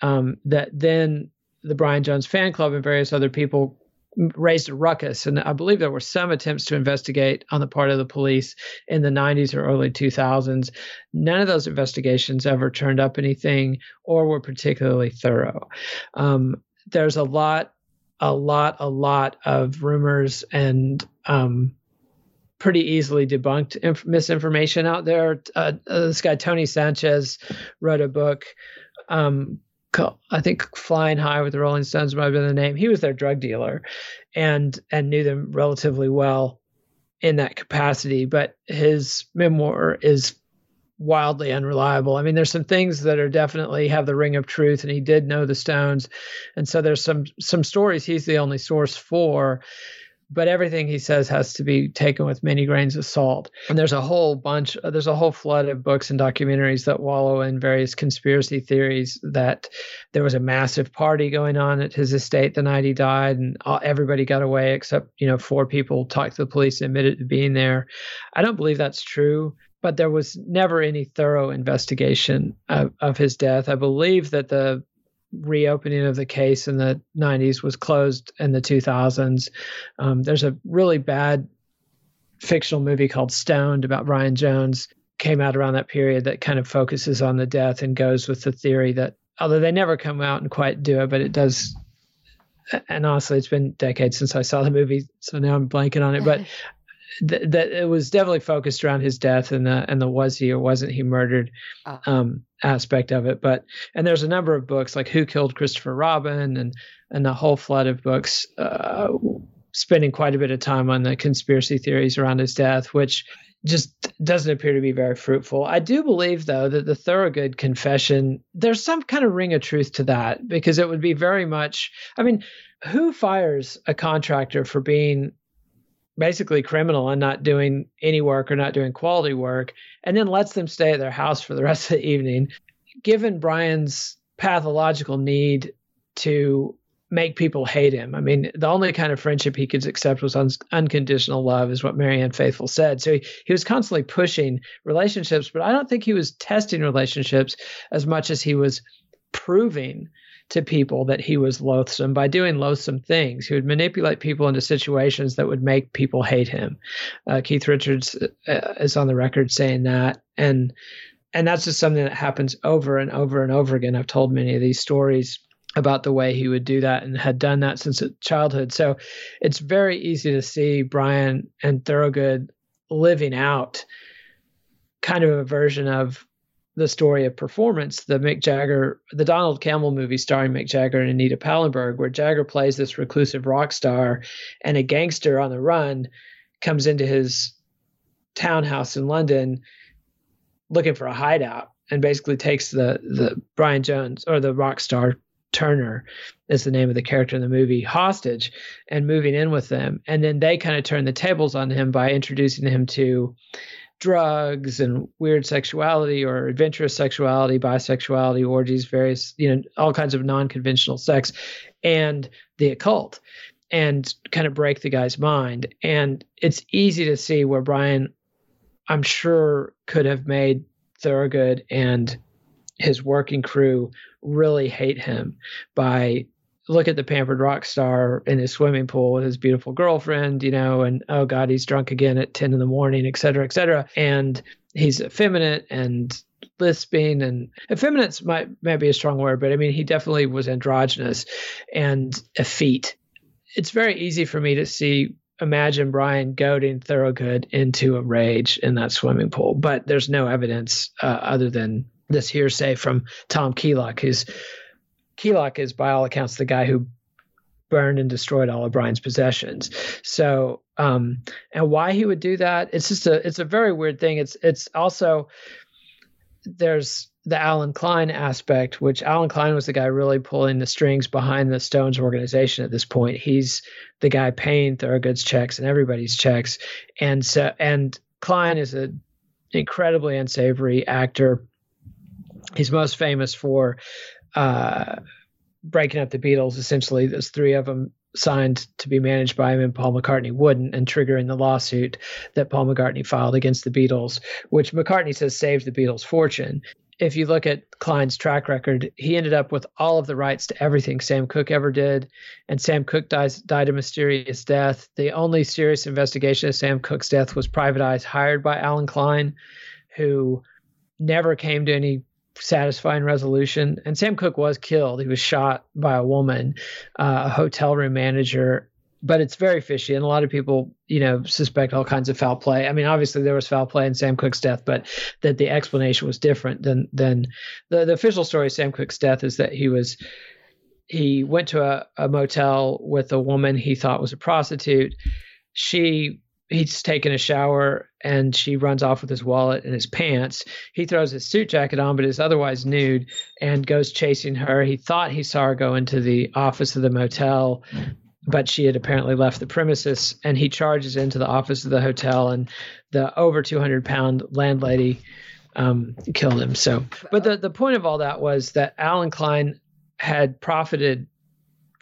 B: um, that then the Brian Jones fan club and various other people raised a ruckus. And I believe there were some attempts to investigate on the part of the police in the 90s or early 2000s. None of those investigations ever turned up anything or were particularly thorough. Um, there's a lot a lot, a lot of rumors and um, pretty easily debunked inf- misinformation out there. Uh, uh, this guy Tony Sanchez wrote a book. Um, I think Flying High with the Rolling Stones might have been the name. He was their drug dealer, and and knew them relatively well in that capacity. But his memoir is wildly unreliable. I mean, there's some things that are definitely have the ring of truth, and he did know the Stones, and so there's some some stories he's the only source for. But everything he says has to be taken with many grains of salt. And there's a whole bunch, uh, there's a whole flood of books and documentaries that wallow in various conspiracy theories that there was a massive party going on at his estate the night he died, and everybody got away except you know four people talked to the police and admitted to being there. I don't believe that's true but there was never any thorough investigation of, of his death. I believe that the reopening of the case in the 90s was closed in the 2000s. Um, there's a really bad fictional movie called Stoned about Brian Jones came out around that period that kind of focuses on the death and goes with the theory that although they never come out and quite do it, but it does. And honestly, it's been decades since I saw the movie, so now I'm blanking on it. But th- that it was definitely focused around his death and the and the was he or wasn't he murdered uh, um, aspect of it. But and there's a number of books like Who Killed Christopher Robin and and the whole flood of books. Uh, spending quite a bit of time on the conspiracy theories around his death, which just doesn't appear to be very fruitful. I do believe, though, that the Thorogood confession, there's some kind of ring of truth to that because it would be very much, I mean, who fires a contractor for being basically criminal and not doing any work or not doing quality work, and then lets them stay at their house for the rest of the evening. Given Brian's pathological need to make people hate him. I mean, the only kind of friendship he could accept was un- unconditional love, is what Marianne Faithfull said. So he, he was constantly pushing relationships, but I don't think he was testing relationships as much as he was proving to people that he was loathsome by doing loathsome things. He would manipulate people into situations that would make people hate him. Uh, Keith Richards uh, is on the record saying that, and and that's just something that happens over and over and over again. I've told many of these stories about the way he would do that and had done that since childhood. So it's very easy to see Brian and Thorogood living out kind of a version of the story of performance, the Mick Jagger, the Donald Cammell movie starring Mick Jagger and Anita Pallenberg, where Jagger plays this reclusive rock star and a gangster on the run comes into his townhouse in London looking for a hideout and basically takes the the Brian Jones or the rock star Turner is the name of the character in the movie hostage and moving in with them. And then they kind of turn the tables on him by introducing him to drugs and weird sexuality or adventurous sexuality, bisexuality, orgies, various, you know, all kinds of non conventional sex and the occult and kind of break the guy's mind. And it's easy to see where Brian, I'm sure, could have made Thorogood and his working crew really hate him by look at the pampered rock star in his swimming pool with his beautiful girlfriend, you know, and oh God, he's drunk again at 10 in the morning, et cetera, et cetera. And he's effeminate and lisping and effeminate might, might be a strong word, but I mean, he definitely was androgynous and effete. It's very easy for me to see imagine Brian goading Thorogood into a rage in that swimming pool, but there's no evidence uh, other than this hearsay from Tom Keylock, who's Keylock is, by all accounts, the guy who burned and destroyed all of Brian's possessions. So, um, and why he would do that, it's just a, it's a very weird thing. It's, it's also, there's the Allen Klein aspect, which Allen Klein was the guy really pulling the strings behind the Stones organization at this point. He's the guy paying Thorogood's checks and everybody's checks. And so, and Klein is an incredibly unsavory actor. He's most famous for uh, breaking up the Beatles. Essentially, there's three of them signed to be managed by him, and Paul McCartney wouldn't, and triggering the lawsuit that Paul McCartney filed against the Beatles, which McCartney says saved the Beatles' fortune. If you look at Klein's track record, he ended up with all of the rights to everything Sam Cooke ever did, and Sam Cooke dies, died a mysterious death. The only serious investigation of Sam Cooke's death was Private Eyes, hired by Allen Klein, who never came to any satisfying resolution. And Sam Cooke was killed. He was shot by a woman, uh, a hotel room manager but it's very fishy, and a lot of people, you know, suspect all kinds of foul play. I mean, obviously there was foul play in Sam Cooke's death, but that the explanation was different than than the the official story of Sam Cooke's death is that he was he went to a, a motel with a woman he thought was a prostitute. She he's taken a shower and she runs off with his wallet and his pants. He throws his suit jacket on, but is otherwise nude and goes chasing her. He thought he saw her go into the office of the motel, but she had apparently left the premises. And he charges into the office of the hotel, and the over 200 pound landlady um, killed him. So, but the, the point of all that was that Allen Klein had profited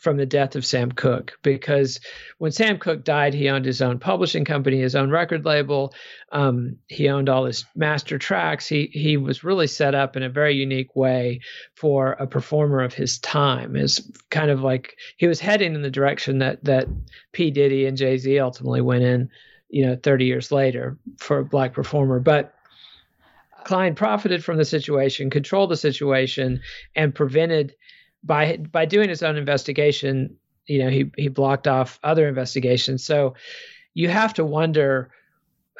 B: from the death of Sam Cooke because when Sam Cooke died, he owned his own publishing company, his own record label. Um, he owned all his master tracks. He he was really set up in a very unique way for a performer of his time. Is kind of like he was heading in the direction that that P Diddy and Jay Z ultimately went in, you know, 30 years later for a black performer, but. Klein profited from the situation, controlled the situation, and prevented by by doing his own investigation, you know, he he blocked off other investigations. So you have to wonder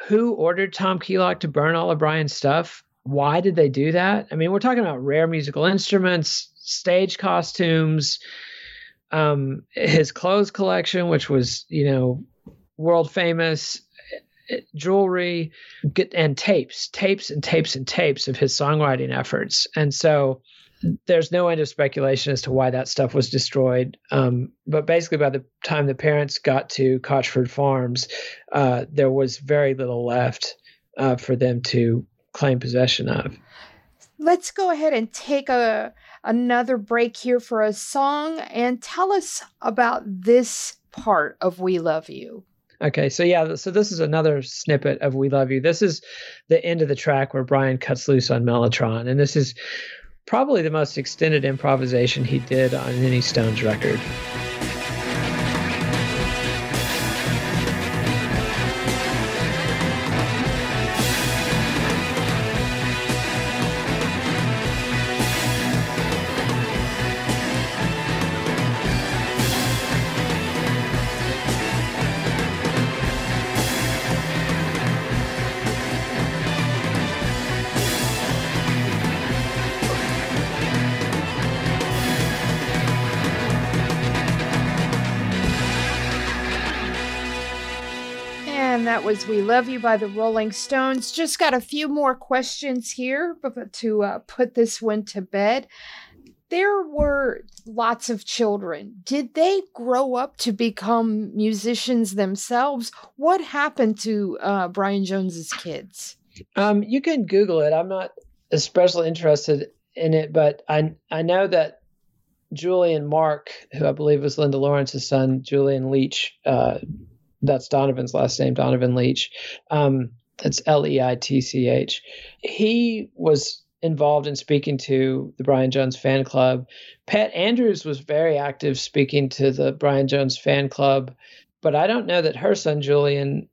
B: who ordered Tom Keylock to burn all of Brian's stuff. Why did they do that? I mean, we're talking about rare musical instruments, stage costumes, um, his clothes collection, which was you know world famous, jewelry, and tapes, tapes and tapes and tapes of his songwriting efforts. And so there's no end of speculation as to why that stuff was destroyed. Um, but basically, by the time the parents got to Cotchford Farms, uh, there was very little left uh, for them to claim possession of.
A: Let's go ahead and take a another break here for a song and tell us about this part of We Love You.
B: Okay, so yeah, so this is another snippet of We Love You. This is the end of the track where Brian cuts loose on Mellotron, and this is probably the most extended improvisation he did on any Stones record.
A: Love You by the Rolling Stones. Just got a few more questions here to uh, put this one to bed. There were lots of children. Did they grow up to become musicians themselves? What happened to uh, Brian Jones's kids?
B: Um, you can Google it. I'm not especially interested in it, but I I know that Julian Mark, who I believe was Linda Lawrence's son, Julian Leach, uh, that's Donovan's last name, Donovan Leitch. Um, that's L E I T C H. He was involved in speaking to the Brian Jones fan club. Pat Andrews was very active speaking to the Brian Jones fan club, but I don't know that her son Julian.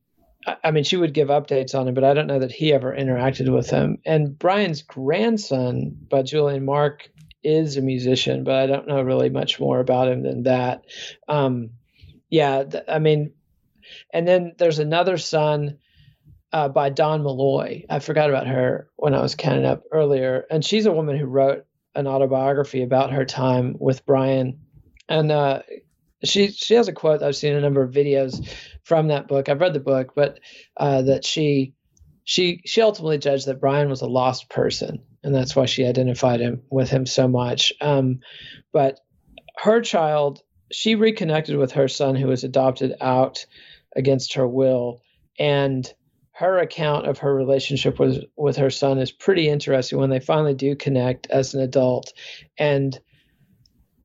B: I mean, she would give updates on him, but I don't know that he ever interacted with him. And Brian's grandson, by Julian Mark, is a musician, but I don't know really much more about him than that. Um, yeah, th- I mean, and then there's another son uh, by Dawn Molloy. I forgot about her when I was counting up earlier. And she's a woman who wrote an autobiography about her time with Brian. And uh, she she has a quote. I've seen a number of videos from that book. I've read the book, but uh, that she she she ultimately judged that Brian was a lost person, and that's why she identified him with him so much. Um, but her child, she reconnected with her son who was adopted out against her will. And her account of her relationship with with her son is pretty interesting when they finally do connect as an adult and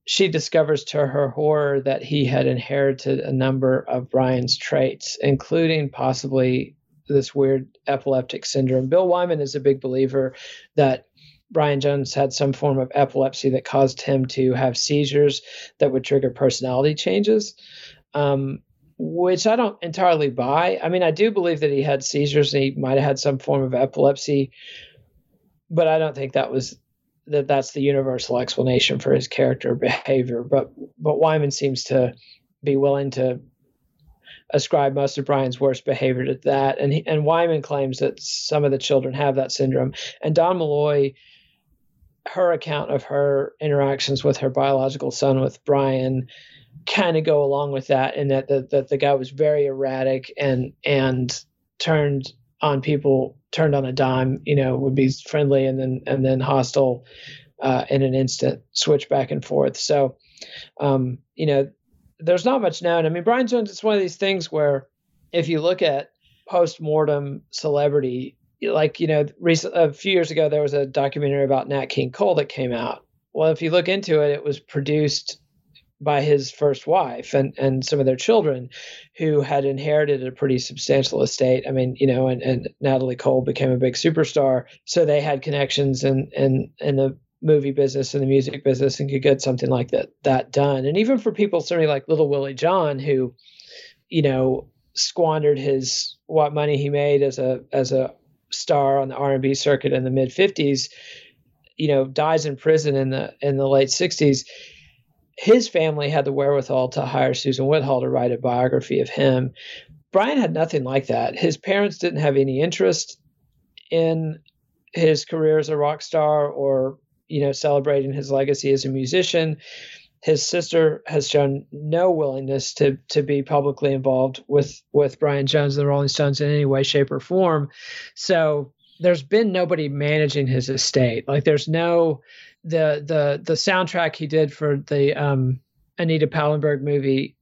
B: she discovers to her horror that he had inherited a number of Brian's traits including possibly this weird epileptic syndrome. Bill Wyman is a big believer that Brian Jones had some form of epilepsy that caused him to have seizures that would trigger personality changes. Um, which I don't entirely buy. I mean, I do believe that he had seizures and he might have had some form of epilepsy, but I don't think that was that that's the universal explanation for his character behavior. But but Wyman seems to be willing to ascribe most of Brian's worst behavior to that. And he, and Wyman claims that some of the children have that syndrome. And Dawn Molloy, her account of her interactions with her biological son with Brian kind of go along with that and that the, that the guy was very erratic and and turned on people turned on a dime you know would be friendly and then and then hostile uh, in an instant switch back and forth. So um, you know there's not much known i mean brian jones it's one of these things where if you look at post-mortem celebrity like you know recent a few years ago there was a documentary about nat king cole that came out. Well if you look into it it was produced by his first wife and, and some of their children who had inherited a pretty substantial estate. I mean, you know, and, and Natalie Cole became a big superstar. So they had connections in, in, in the movie business and the music business and could get something like that that done. And even for people certainly like Little Willie John, who, you know, squandered his what money he made as a as a star on the R and B circuit in the mid fifties, you know, dies in prison in the in the late sixties his family had the wherewithal to hire Susan Whitall to write a biography of him. Brian had nothing like that. His parents didn't have any interest in his career as a rock star or, you know, celebrating his legacy as a musician. His sister has shown no willingness to to be publicly involved with with Brian Jones and the Rolling Stones in any way, shape, or form. So there's been nobody managing his estate. Like there's no the the the soundtrack he did for the um, Anita Pallenberg movie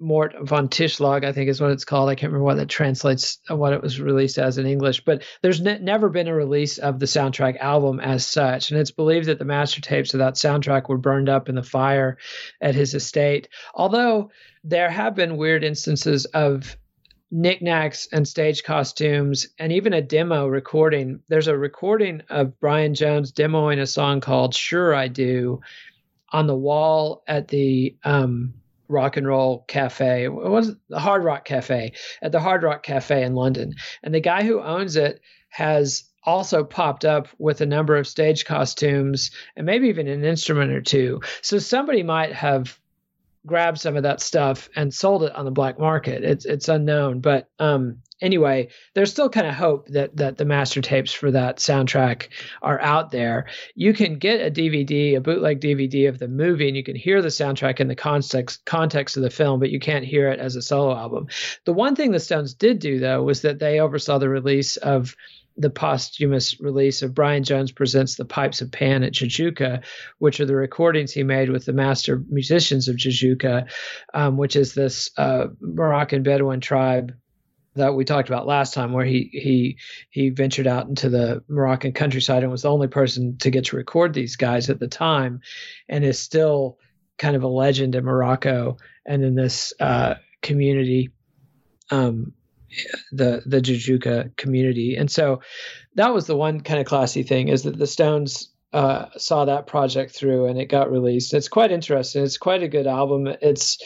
B: Mord und Totschlag, I think is what it's called. I can't remember what that translates, what it was released as in English, but there's ne- never been a release of the soundtrack album as such. And it's believed that the master tapes of that soundtrack were burned up in the fire at his estate. Although there have been weird instances of knickknacks and stage costumes and even a demo recording. There's a recording of Brian Jones demoing a song called Sure I Do on the wall at the um, rock and roll cafe. It was the Hard Rock Cafe at the Hard Rock Cafe in London. And the guy who owns it has also popped up with a number of stage costumes and maybe even an instrument or two. So somebody might have grabbed some of that stuff and sold it on the black market. It's it's unknown, but um, anyway, there's still kind of hope that that the master tapes for that soundtrack are out there. You can get a DVD, a bootleg DVD of the movie, and you can hear the soundtrack in the context context of the film, but you can't hear it as a solo album. The one thing the Stones did do though was that they oversaw the release of the posthumous release of Brian Jones Presents the Pipes of Pan at Jajouka, which are the recordings he made with the master musicians of Jajouka, um, which is this uh, Moroccan Bedouin tribe that we talked about last time, where he he he ventured out into the Moroccan countryside and was the only person to get to record these guys at the time, and is still kind of a legend in Morocco and in this uh, community. Um, the the Jajouka community. And so that was the one kind of classy thing is that the Stones uh, saw that project through and it got released. It's quite interesting. It's quite a good album. It's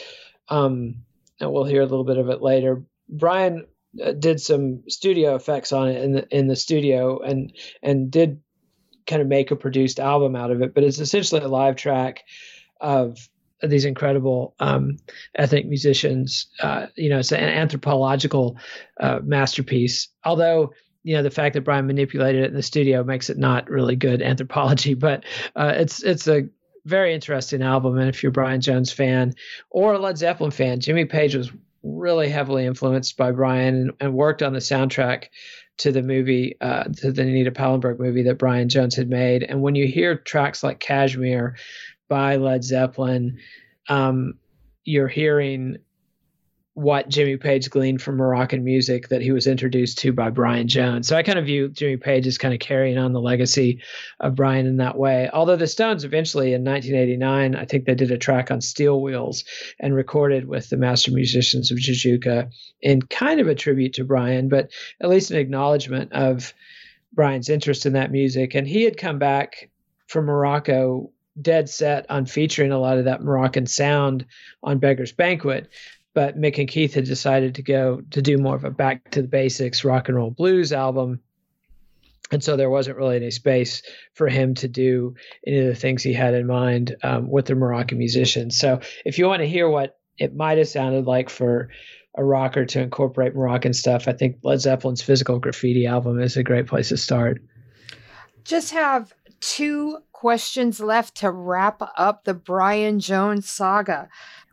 B: um, and we'll hear a little bit of it later. Brian uh, did some studio effects on it in the in the studio and and did kind of make a produced album out of it, but it's essentially a live track of these incredible um, ethnic musicians. Uh, you know, it's an anthropological uh, masterpiece. Although you know the fact that Brian manipulated it in the studio makes it not really good anthropology, but uh, it's it's a very interesting album. And if you're Brian Jones fan or a Led Zeppelin fan, Jimmy Page was really heavily influenced by Brian and, and worked on the soundtrack to the movie, uh, to the Anita Pallenberg movie that Brian Jones had made. And when you hear tracks like Kashmir, by Led Zeppelin, um, you're hearing what Jimmy Page gleaned from Moroccan music that he was introduced to by Brian Jones. So I kind of view Jimmy Page as kind of carrying on the legacy of Brian in that way. Although the Stones eventually in 1989, I think they did a track on Steel Wheels and recorded with the master musicians of Jajouka in kind of a tribute to Brian, but at least an acknowledgement of Brian's interest in that music. And he had come back from Morocco dead set on featuring a lot of that Moroccan sound on Beggar's Banquet. But Mick and Keith had decided to go to do more of a back to the basics rock and roll blues album. And so there wasn't really any space for him to do any of the things he had in mind um, with the Moroccan musicians. So if you want to hear what it might have sounded like for a rocker to incorporate Moroccan stuff, I think Led Zeppelin's Physical Graffiti album is a great place to start.
A: Just have two questions left to wrap up the Brian Jones saga.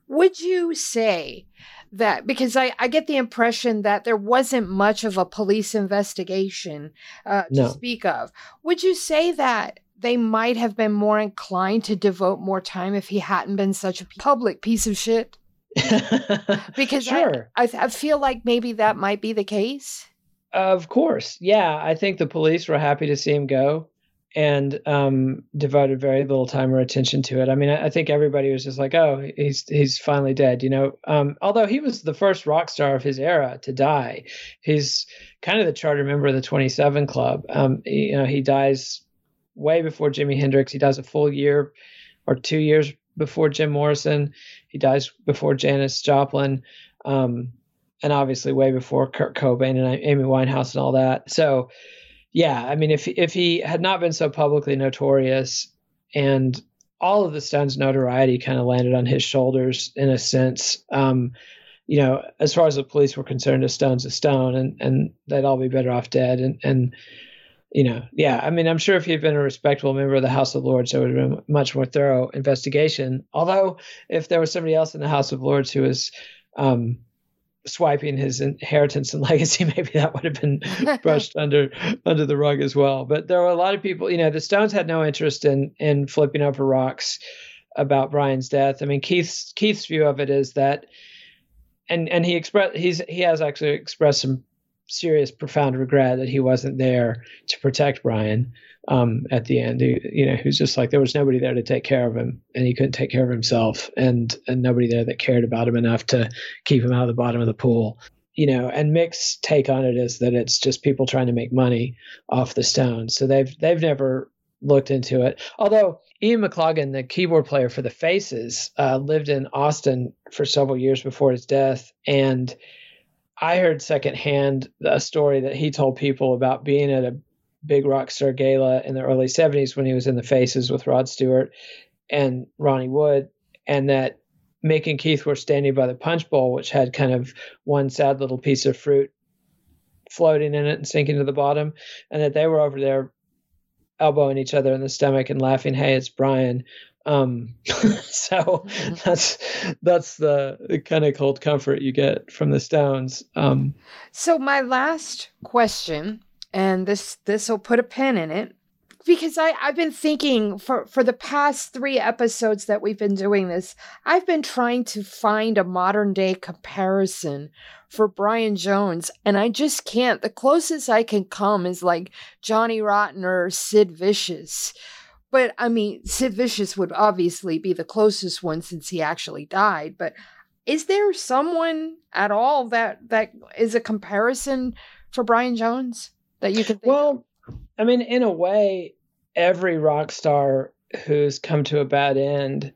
A: Would you say that because I, I get the impression that there wasn't much of a police investigation uh, to
B: No.
A: speak of. Would you say that they might have been more inclined to devote more time if he hadn't been such a public piece of shit? Because I-
B: sure.
A: I, I feel like maybe that might be the case.
B: Of course. Yeah. I think the police were happy to see him go and um, devoted very little time or attention to it. I mean, I, I think everybody was just like, oh, he's he's finally dead, you know. Um, although he was the first rock star of his era to die. He's kind of the charter member of the 27 Club. Um, he- you know, he dies way before Jimi Hendrix. He dies a full year or two years before Jim Morrison. He dies before Janis Joplin. Um, and obviously way before Kurt Cobain and Amy Winehouse and all that. So, yeah, I mean, if if he had not been so publicly notorious, and all of the Stones' notoriety kind of landed on his shoulders in a sense, um, you know, as far as the police were concerned, a stone's a stone, and and they'd all be better off dead. And and you know, yeah, I mean, I'm sure if he had been a respectable member of the House of Lords, there would have been a much more thorough investigation. Although, if there was somebody else in the House of Lords who was um, swiping his inheritance and legacy, maybe that would have been brushed under under the rug as well. But there were a lot of people, you know, the Stones had no interest in in flipping over rocks about Brian's death. I mean, Keith's Keith's view of it is that, and and he expressed he's he has actually expressed some serious, profound regret that he wasn't there to protect Brian um, at the end. He, you know, was just like there was nobody there to take care of him, and he couldn't take care of himself, and and nobody there that cared about him enough to keep him out of the bottom of the pool. You know, and Mick's take on it is that it's just people trying to make money off the Stones. So they've they've never looked into it. Although Ian McLagan, the keyboard player for the Faces, uh, lived in Austin for several years before his death, and I heard secondhand a story that he told people about being at a big rock star gala in the early 70s when he was in the Faces with Rod Stewart and Ronnie Wood, and that Mick and Keith were standing by the punch bowl, which had kind of one sad little piece of fruit floating in it and sinking to the bottom, and that they were over there elbowing each other in the stomach and laughing, "Hey, it's Brian." Um, so that's that's the kind of cold comfort you get from the Stones. Um,
A: So my last question, and this this will put a pin in it, because I I've been thinking for for the past three episodes that we've been doing this, I've been trying to find a modern day comparison for Brian Jones, and I just can't. The closest I can come is like Johnny Rotten or Sid Vicious. But I mean, Sid Vicious would obviously be the closest one since he actually died. But is there someone at all that that is a comparison for Brian Jones that you can think? of?
B: well, I mean, in a way, every rock star who's come to a bad end,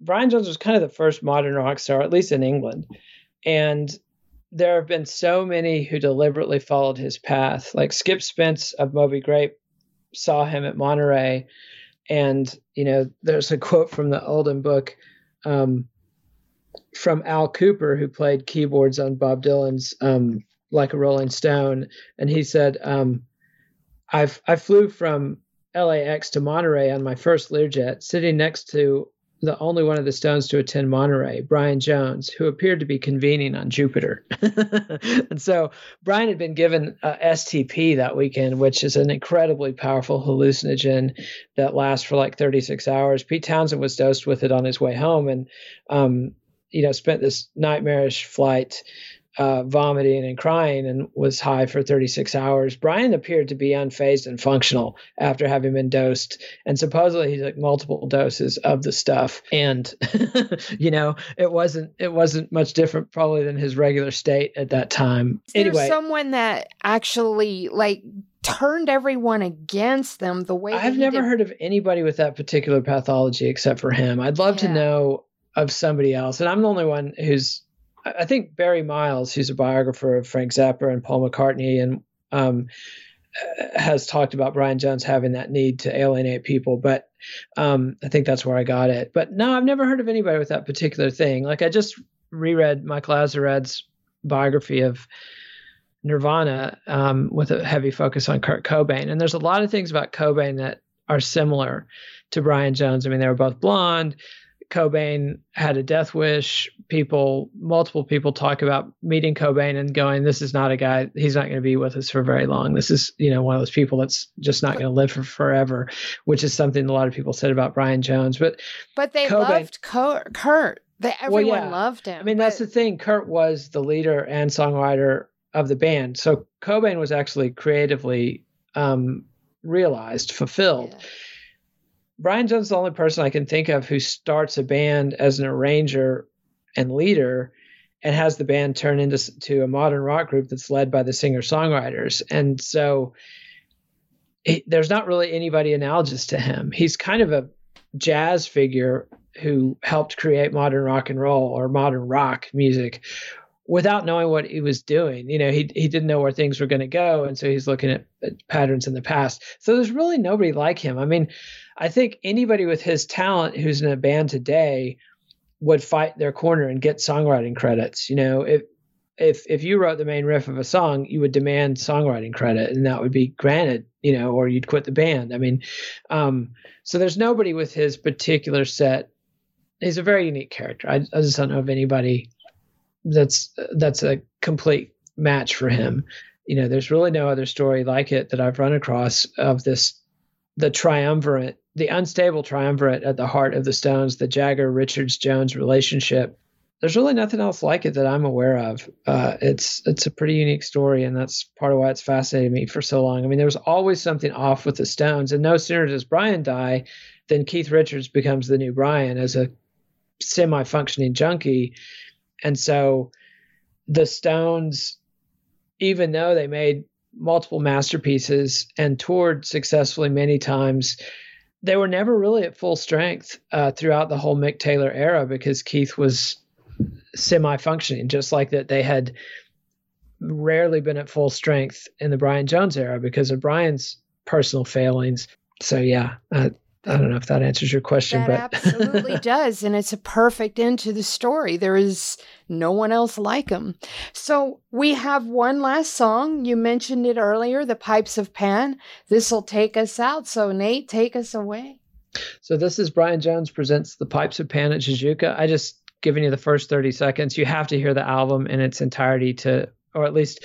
B: Brian Jones was kind of the first modern rock star, at least in England, and there have been so many who deliberately followed his path. Like Skip Spence of Moby Grape saw him at Monterey, and you know, there's a quote from the Oldham book. Um, from Al Kooper, who played keyboards on Bob Dylan's um, "Like a Rolling Stone," and he said, um, "I've I flew from LAX to Monterey on my first Learjet, sitting next to the only one of the Stones to attend Monterey, Brian Jones, who appeared to be convening on Jupiter." and so Brian had been given a STP that weekend, which is an incredibly powerful hallucinogen that lasts for like 36 hours. Pete Townshend was dosed with it on his way home, and um, you know, spent this nightmarish flight uh, vomiting and crying and was high for 36 hours. Brian appeared to be unfazed and functional after having been dosed. And supposedly he took multiple doses of the stuff. And, you know, it wasn't, it wasn't much different probably than his regular state at that time.
A: Is
B: anyway,
A: someone that actually like turned everyone against them the way
B: I've never
A: did?
B: heard of anybody with that particular pathology except for him. I'd love to know of somebody else. And I'm the only one who's, I think Barry Miles, who's a biographer of Frank Zappa and Paul McCartney, and um, uh, has talked about Brian Jones having that need to alienate people. But um, I think that's where I got it. But no, I've never heard of anybody with that particular thing. Like I just reread Michael Azerrad's biography of Nirvana um, with a heavy focus on Kurt Cobain. And there's a lot of things about Cobain that are similar to Brian Jones. I mean, they were both blonde. Cobain had a death wish. People, multiple people talk about meeting Cobain and going, "This is not a guy. He's not going to be with us for very long. This is, you know, one of those people that's just not going to live for forever." Which is something a lot of people said about Brian Jones. But
A: but they Cobain, loved Kurt. They, everyone well, yeah. loved him.
B: I mean, but... that's the thing. Kurt was the leader and songwriter of the band, so Cobain was actually creatively um, realized, fulfilled. Yeah Brian Jones is the only person I can think of who starts a band as an arranger and leader and has the band turn into to a modern rock group that's led by the singer songwriters. And so he, there's not really anybody analogous to him. He's kind of a jazz figure who helped create modern rock and roll or modern rock music without knowing what he was doing. You know, he he didn't know where things were going to go, and so he's looking at, at, patterns in the past. So there's really nobody like him. I mean, I think anybody with his talent who's in a band today would fight their corner and get songwriting credits. You know, if if if you wrote the main riff of a song, you would demand songwriting credit, and that would be granted. You know, or you'd quit the band. I mean, um, so there's nobody with his particular set. He's a very unique character. I, I just don't know of anybody that's that's a complete match for him. You know, there's really no other story like it that I've run across of this the triumvirate, the unstable triumvirate at the heart of the Stones, the Jagger Richards Jones relationship. There's really nothing else like it that I'm aware of. Uh, it's it's a pretty unique story, and that's part of why it's fascinated me for so long. I mean, there was always something off with the Stones, and no sooner does Brian die than Keith Richards becomes the new Brian as a semi-functioning junkie and so the Stones, even though they made multiple masterpieces and toured successfully many times, they were never really at full strength uh, throughout the whole Mick Taylor era because Keith was semi functioning, just like that they had rarely been at full strength in the Brian Jones era because of Brian's personal failings. So, yeah, uh, I don't know if that answers your question,
A: that
B: but
A: absolutely does, and it's a perfect end to the story. There is no one else like him. So we have one last song. You mentioned it earlier, "The Pipes of Pan." This will take us out. So Nate, take us away.
B: So this is Brian Jones presents "The Pipes of Pan" at Jajouka. I just given you the first thirty seconds. You have to hear the album in its entirety to, or at least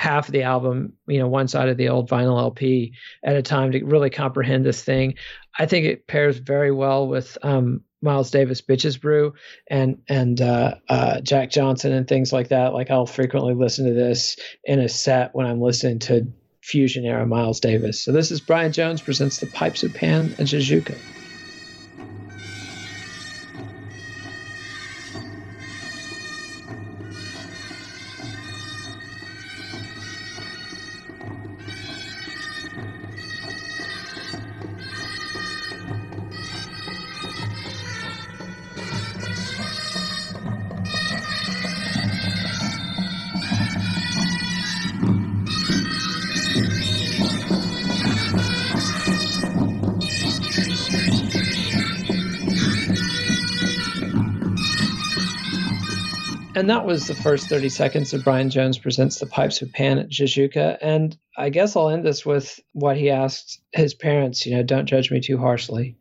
B: half of the album, you know, one side of the old vinyl LP at a time to really comprehend this thing. I think it pairs very well with um, Miles Davis Bitches Brew and and uh, uh, Jack Johnson and things like that. Like I'll frequently listen to this in a set when I'm listening to fusion era Miles Davis. So this is Brian Jones presents the Pipes of Pan and Jajouka. That was the first 30 seconds of Brian Jones Presents the Pipes of Pan at Jajouka. And I guess I'll end this with what he asked his parents, you know, don't judge me too harshly.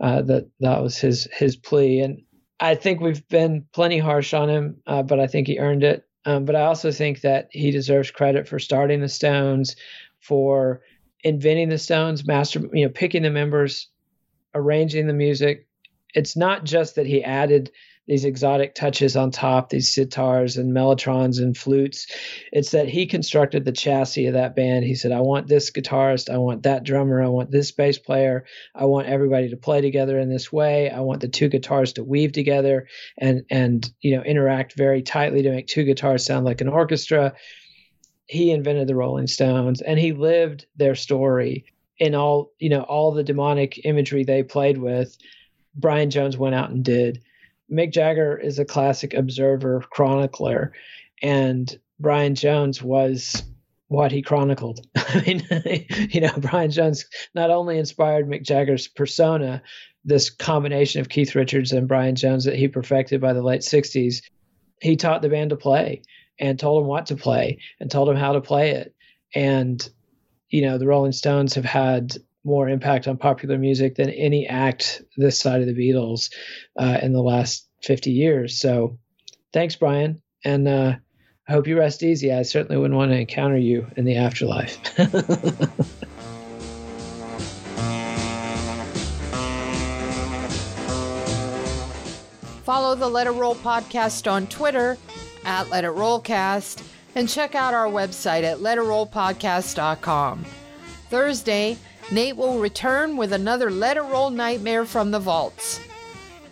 B: Uh, that that was his his plea. And I think we've been plenty harsh on him, uh, but I think he earned it. Um, but I also think that he deserves credit for starting the Stones, for inventing the Stones, master, you know, picking the members, arranging the music. It's not just that he added these exotic touches on top, these sitars and mellotrons and flutes. It's that he constructed the chassis of that band. He said, I want this guitarist, I want that drummer, I want this bass player, I want everybody to play together in this way. I want the two guitars to weave together and and you know interact very tightly to make two guitars sound like an orchestra. He invented the Rolling Stones and he lived their story in all, you know, all the demonic imagery they played with. Brian Jones went out and did Mick Jagger is a classic observer chronicler, and Brian Jones was what he chronicled. I mean, you know, Brian Jones not only inspired Mick Jagger's persona, this combination of Keith Richards and Brian Jones that he perfected by the late 60s, he taught the band to play and told them what to play and told them how to play it. And, you know, the Rolling Stones have had more impact on popular music than any act this side of the Beatles uh, in the last 50 years. So thanks, Brian. And uh, I hope you rest easy. I certainly wouldn't want to encounter you in the afterlife.
A: Follow the Let It Roll podcast on Twitter at Let It Rollcast and check out our website at letitrollpodcast.com. Thursday, Nate will return with another Let It Roll nightmare from the vaults.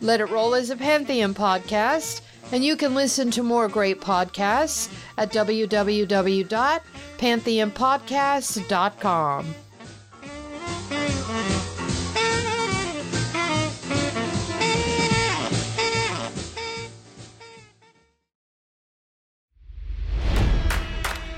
A: Let It Roll is a Pantheon podcast, and you can listen to more great podcasts at www.pantheonpodcast.com.